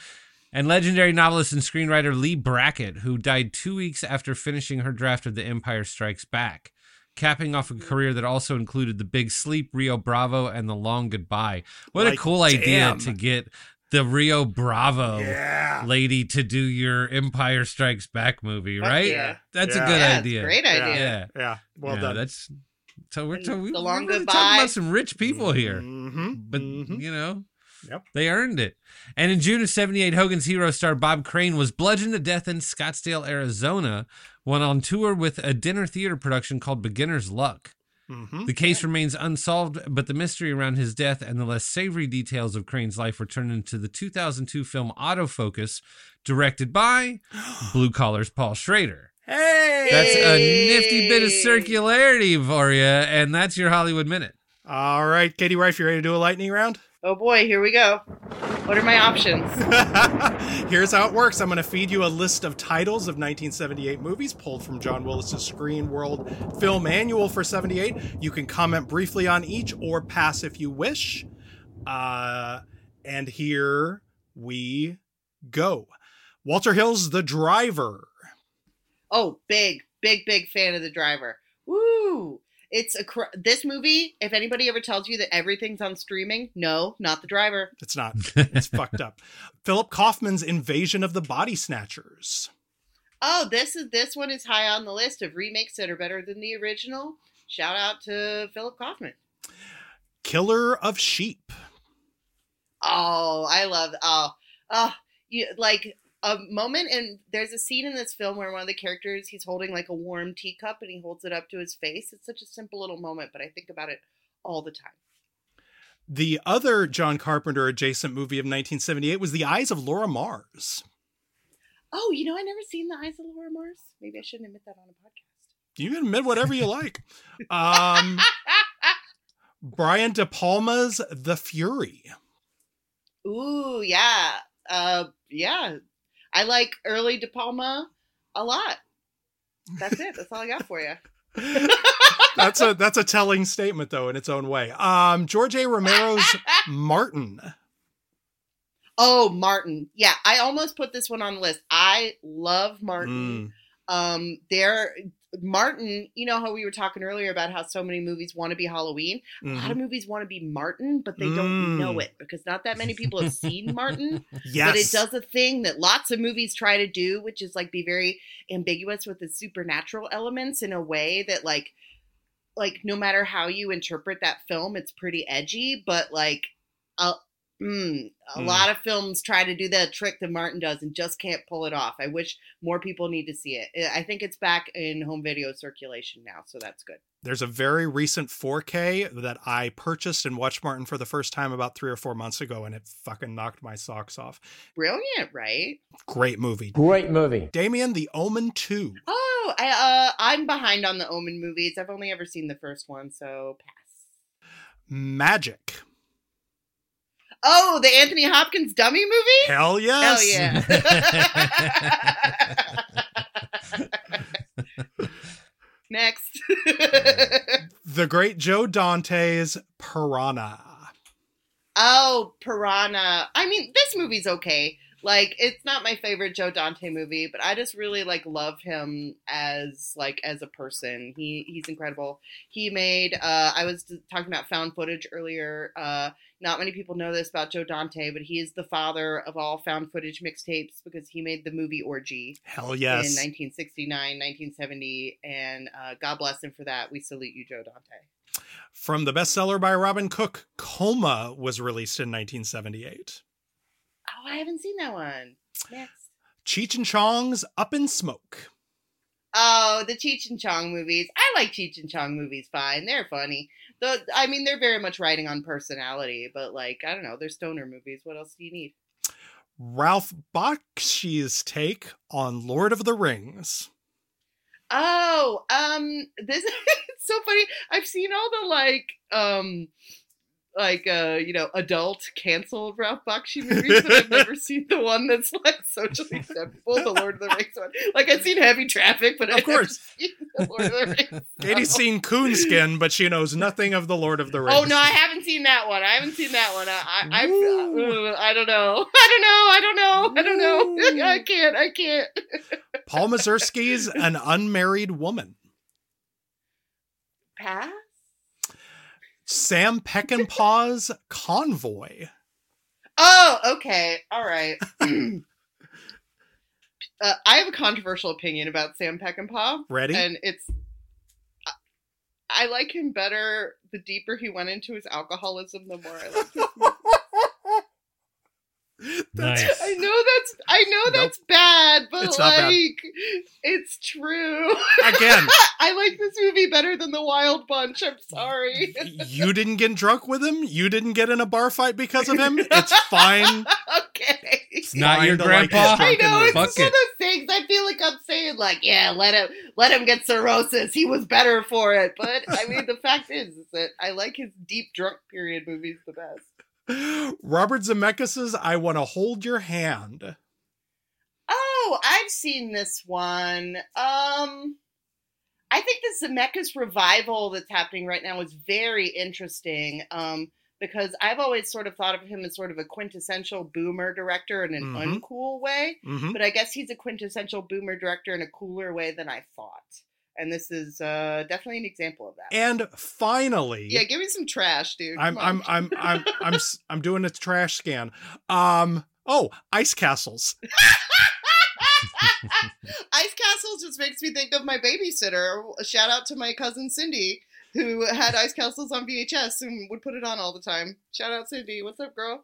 And legendary novelist and screenwriter Leigh Brackett, who died two weeks after finishing her draft of The Empire Strikes Back, capping off a career that also included The Big Sleep, Rio Bravo, and The Long Goodbye. What a cool idea damn. to get the Rio Bravo Yeah. lady to do your Empire Strikes Back movie, right? yeah. That's Yeah. a good Yeah, idea. a great Yeah. idea. Yeah. Yeah. Well Yeah, done. That's so we're, so we, The we're Long really talking about some rich people here. Mm-hmm. but you know Yep. they earned it. And in june of 78 hogan's hero star bob crane was bludgeoned to death in scottsdale arizona when on tour with a dinner theater production called beginner's luck. Mm-hmm. the case remains unsolved but the mystery around his death and the less savory details of crane's life were turned into the 2002 film autofocus directed by [GASPS] blue collars paul schrader Hey. that's a nifty bit of circularity for you and that's your hollywood minute All right, Katie Rife, you ready to do a lightning round? Oh boy, here we go. What are my options? [LAUGHS] Here's how it works. I'm going to feed you a list of titles of 1978 movies pulled from John Willis's Screen World Film Annual for 78. You can comment briefly on each or pass if you wish. Uh, and here we go. Walter Hill's The Driver. Oh, big, big, big fan of the driver. Woo! It's a cr- this movie. If anybody ever tells you that everything's on streaming, no, not the driver. It's not. It's fucked up. [LAUGHS] Philip Kaufman's Invasion of the Body Snatchers. Oh, this is this one is high on the list of remakes that are better than the original. Shout out to Philip Kaufman. Killer of Sheep. Oh, I love oh oh you like a moment and there's a scene in this film where one of the characters he's holding like a warm teacup and he holds it up to his face. It's such a simple little moment, but I think about it all the time. The other John Carpenter adjacent movie of 1978 was The Eyes of Laura Mars. Oh, you know, I never seen the Eyes of Laura Mars. Maybe I shouldn't admit that on a podcast. You can admit whatever you like. Um, [LAUGHS] Brian De Palma's The Fury. Ooh, yeah. Uh yeah. I like early De Palma a lot. That's it. That's all I got for you. [LAUGHS] That's a that's a telling statement though in its own way. Um, George A. Romero's [LAUGHS] Martin. Oh, Martin. Yeah, I almost put this one on the list. I love Martin. Mm, Um, there, Martin. You know how we were talking earlier about how so many movies want to be Halloween. A lot of movies want to be Martin, but they don't Mm. know it because not that many people have seen [LAUGHS] Martin. Yes. But it does a thing that lots of movies try to do, which is like be very ambiguous with the supernatural elements in a way that like like no matter how you interpret that film, it's pretty edgy, but like uh, Mm, a Mm. lot of films try to do that trick that Martin does and just can't pull it off. I wish more people need to see it. I think it's back in home video circulation now, so that's good. There's a very recent 4K that I purchased and watched Martin for the first time about three or four months ago, and it fucking knocked my socks off. Brilliant, right? Great movie. Great movie. Damien, The Omen 2. Oh, I uh I'm behind on the Omen movies. I've only ever seen the first one, so pass. Magic. Oh, the Anthony Hopkins dummy movie? Hell yes. Hell yeah. [LAUGHS] Next. The Great Joe Dante's Piranha. oh, Piranha. I mean, this movie's okay. Like, it's not my favorite Joe Dante movie, but I just really like love him as like as a person. He he's incredible. He made. uh I was talking about found footage earlier. Uh Not many people know this about Joe Dante, but he is the father of all found footage mixtapes because he made the movie Orgy. Hell yes. In 1969, 1970, and uh, God bless him for that. We salute you, Joe Dante. From the bestseller by Robin Cook, Coma was released in 1978. Oh, I haven't seen that one. Next. Cheech and Chong's Up in Smoke. Oh, the Cheech and Chong movies. I like Cheech and Chong movies fine. They're funny. The, I mean, they're very much writing on personality, but like, I don't know, they're stoner movies. What else do you need? Ralph Bakshi's take on Lord of the Rings. Oh, um, this [LAUGHS] is so funny. I've seen all the like, um, like uh, you know, adult canceled Ralph Bakshi movies, but I've never [LAUGHS] seen the one that's like socially acceptable, the Lord of the Rings one. Like I've seen Heavy Traffic, but Of I've course. the Lord of the [LAUGHS] Rings. Katie's seen Coonskin, but she knows nothing of the Lord of the Rings. Oh no, I haven't seen that one. I haven't seen that one. I, I, I, uh, [LAUGHS] I don't know. I don't know. I don't know. I don't know. I can't. I can't. Paul Mazursky's An Unmarried Woman. Pass. Sam Peckinpah's Convoy. Oh, okay. All right. [CLEARS THROAT] uh, I have a controversial opinion about Sam Peckinpah. Ready? And it's. I- I like him better the deeper he went into his alcoholism, the more I like his [LAUGHS] movies. Nice. I know that's I know that's bad, but It's not bad. like it's true. [LAUGHS] Again. I like this movie better than The Wild Bunch. I'm sorry. You didn't get drunk with him. You didn't get in a bar fight because of him. [LAUGHS] It's fine. okay. It's not your Fine to like grandpa. his I know it's Fuck one it. of those things. I feel like I'm saying like, yeah, let him let him get cirrhosis. He was better for it. But I mean, the fact is, is that I like his deep drunk period movies the best. Robert Zemeckis's I Want to Hold Your Hand. Oh, I've seen this one. Um, I think the Zemeckis revival that's happening right now is very interesting. Um, because I've always sort of thought of him as sort of a quintessential boomer director in an Mhm. uncool way. Mhm. But I guess he's a quintessential boomer director in a cooler way than I thought. And this is uh, definitely an example of that. And finally, yeah, give me some trash, dude. I'm I'm. I'm I'm [LAUGHS] I'm s- I'm doing a trash scan. Um oh, ice castles. [LAUGHS] Ice Castles just makes me think of my babysitter. Shout out to my cousin Cindy, who had Ice Castles on VHS and would put it on all the time. Shout out Cindy. What's up, girl?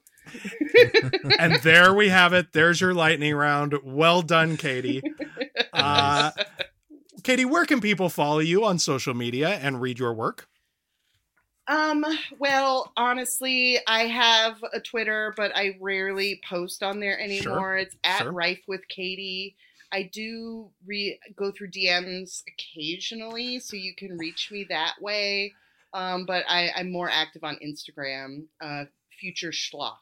and there we have it. There's your lightning round. Well done, Katie. [LAUGHS] Uh, Katie, where can people follow you on social media and read your work? Um, well, honestly, I have a Twitter, but I rarely post on there anymore. It's at sure. Rife with Katie. I do re- go through DMs occasionally, so you can reach me that way. Um, but I, I'm more active on Instagram. Uh, Future Schlock.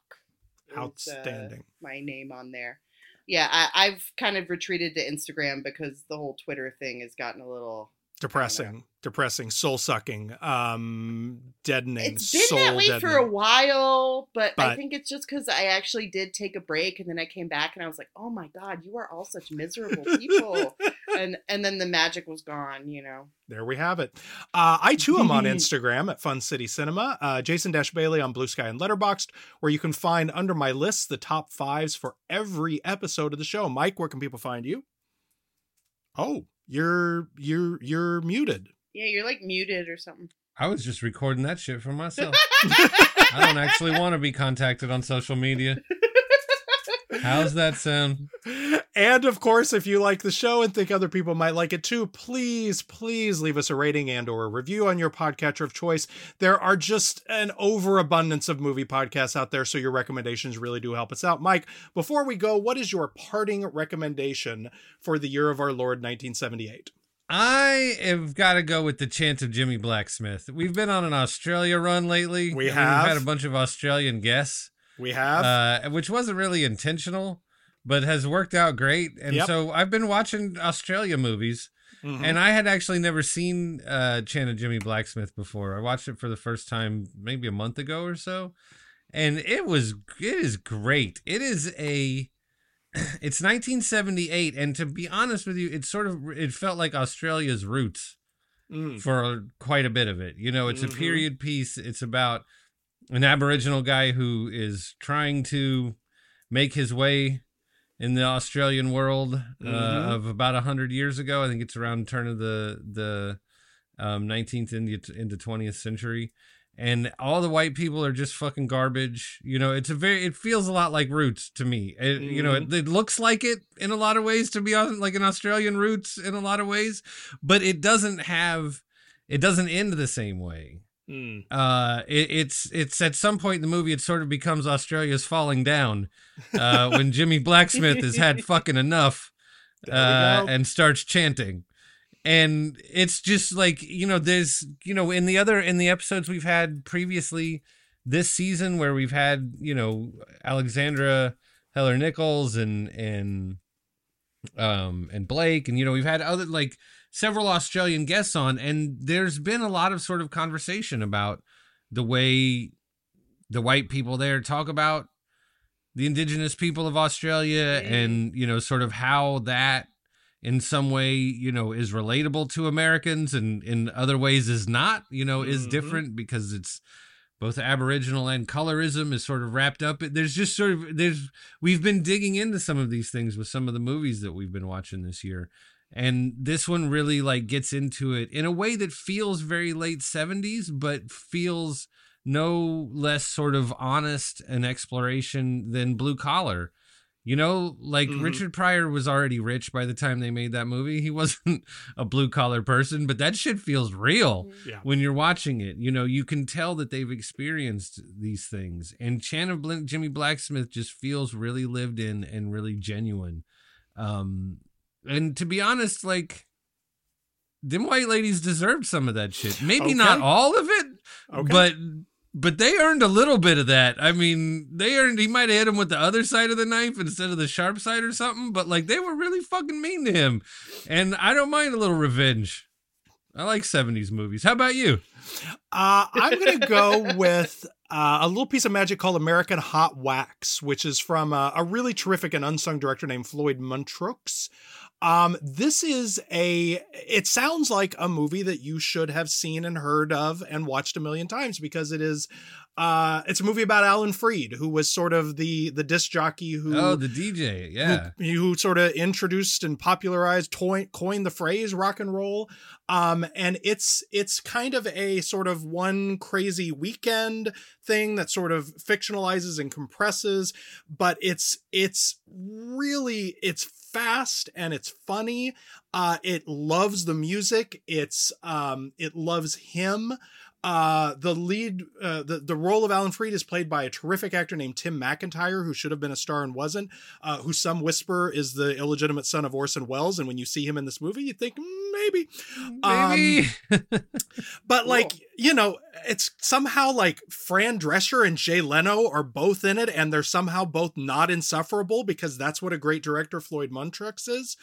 uh, Outstanding. my name on there. Yeah, I, I've kind of retreated to Instagram because the whole Twitter thing has gotten a little. Depressing, depressing, soul sucking, um, deadening, It's been that way for a while, but, I think it's just because I actually did take a break and then I came back and I was like, oh my god, you are all such miserable people, [LAUGHS] and and then the magic was gone, you know. There we have it. Uh, I too am on [LAUGHS] Instagram at Fun City Cinema. Uh, Jason Dash Bailey on Blue Sky and Letterboxd, where you can find under my list the top fives for every episode of the show. Mike, where can people find you? Oh, you're you're you're muted. Yeah, you're like muted or something. I was just recording that shit for myself. [LAUGHS] I don't actually want to be contacted on social media. [LAUGHS] How's that sound? [LAUGHS] And of course, if you like the show and think other people might like it too, please, please leave us a rating and or a review on your podcatcher of choice. There are just an overabundance of movie podcasts out there, so your recommendations really do help us out. Mike, before we go, what is your parting recommendation for the year of our Lord 1978? I have got to go with the chant of Jimmie Blacksmith. We've been on an Australia run lately. We have. We've had a bunch of Australian guests. We have. uh, which wasn't really intentional, but has worked out great. And Yep. so I've been watching Australia movies, Mhm. and I had actually never seen uh, Chant of Jimmie Blacksmith before. I watched it for the first time maybe a month ago or so, and it was it is great. It is a [CLEARS THROAT] it's 1978, and to be honest with you, it sort of it felt like Australia's roots Mm. for quite a bit of it. You know, it's Mhm. a period piece. It's about an Aboriginal guy who is trying to make his way in the Australian world uh, Mhm. of about a hundred years ago. I think it's around turn of the the um, 19th into into 20th century. And all the white people are just fucking garbage. You know, it's a very, it feels a lot like Roots to me. It, You know, it, it looks like it in a lot of ways, to be on like an Australian Roots in a lot of ways, but it doesn't have, it doesn't end the same way Mm. uh it, it's it's at some point in the movie it sort of becomes australia's falling down uh when jimmie blacksmith has had [LAUGHS] fucking enough uh and starts chanting and it's just like you know there's you know in the other in the episodes we've had previously this season where we've had you know alexandra heller nicholas and and um and blake and you know we've had other like several australian guests on and there's been a lot of sort of conversation about the way the white people there talk about the indigenous people of australia and you know sort of how that in some way you know is relatable to americans and in other ways is not you know is Mhm. different because it's both aboriginal and colorism is sort of wrapped up. There's just sort of there's we've been digging into some of these things with some of the movies that we've been watching this year and this one really like gets into it in a way that feels very late 70s but feels no less sort of honest an exploration than blue collar. You know like Mhm. richard pryor was already rich by the time they made that movie. He [LAUGHS] wasn't a blue collar person but that shit feels real Yeah. when you're watching it. You know you can tell that they've experienced these things. And chan of Bl- jimmie blacksmith just feels really lived in and really genuine. Um and to be honest like them white ladies deserved some of that shit maybe not all of it Okay. but but they earned a little bit of that. I mean, they earned. He might have hit him with the other side of the knife instead of the sharp side or something. But like, they were really fucking mean to him, and I don't mind a little revenge. I like '70s movies. How about you? Uh, I'm going to go with uh, a little piece of magic called American Hot Wax, which is from uh, a really terrific and unsung director named Floyd Montreux. Um, this is a, it sounds like a movie that you should have seen and heard of and watched a million times because it is, uh, it's a movie about Alan Freed, who was sort of the, the disc jockey who, Oh, the DJ. Yeah. who, who sort of introduced and popularized, toy, coined the phrase rock and roll. Um, and it's it's kind of a sort of one crazy weekend thing that sort of fictionalizes and compresses, but it's it's really it's fast and it's funny. Uh, it loves the music. It's um, it loves him. Uh, the lead, uh, the, the role of Alan Freed is played by a terrific actor named Tim McIntyre, who should have been a star and wasn't, uh, who some whisper is the illegitimate son of Orson Welles. And when you see him in this movie, you think "Mm, maybe, Maybe. but [LAUGHS] like, you know, it's somehow like Fran Drescher and Jay Leno are both in it, and they're somehow both not insufferable because that's what a great director Floyd Montreux is.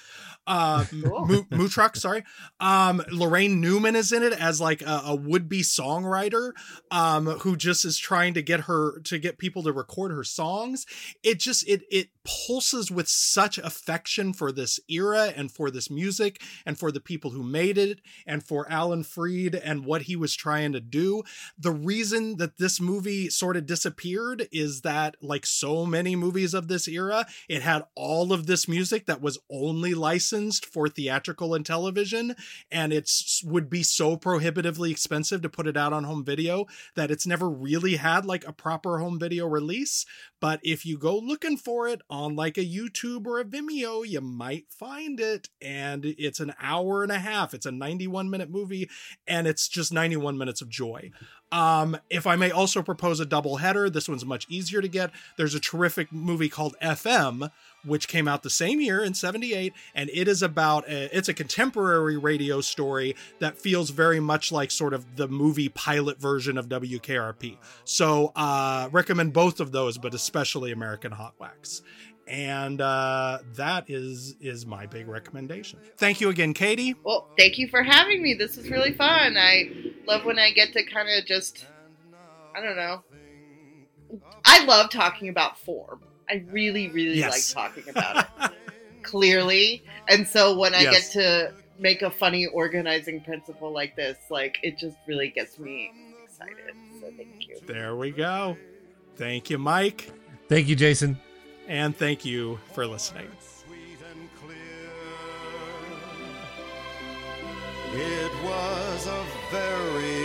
Uh, Mu- Mutrux, sorry. Um, Laraine Newman is in it as like a, a would-be songwriter um, who just is trying to get her to get people to record her songs. It just it it pulses with such affection for this era and for this music and for the people who made it and for Alan Freed and what he was trying to do. The reason that this movie sort of disappeared is that, like so many movies of this era, it had all of this music that was only licensed for theatrical and television, and it's would be so prohibitively expensive to put it out on home video that it's never really had like a proper home video release. But if you go looking for it on like a YouTube or a Vimeo, you might find it. And it's an hour and a half. It's a 91 minute movie, and it's just 91 minutes of joy. Um, if I may also propose a double header, this one's much easier to get. There's a terrific movie called FM, which came out the same year in 78 and it is about a, it's a contemporary radio story that feels very much like sort of the movie pilot version of WKRP. So uh recommend both of those but especially American Hot Wax. And uh that is is my big recommendation. Thank you again Katie. Well, thank you for having me. This was really fun. I love when I get to kind of just I don't know. I love talking about form. I really, really Yes. like talking about it. [LAUGHS] clearly. And so when I Yes. get to make a funny organizing principle like this, like it just really gets me excited. So thank you. There we go. Thank you Mike Thank you, Jason. and thank you for listening. It was a very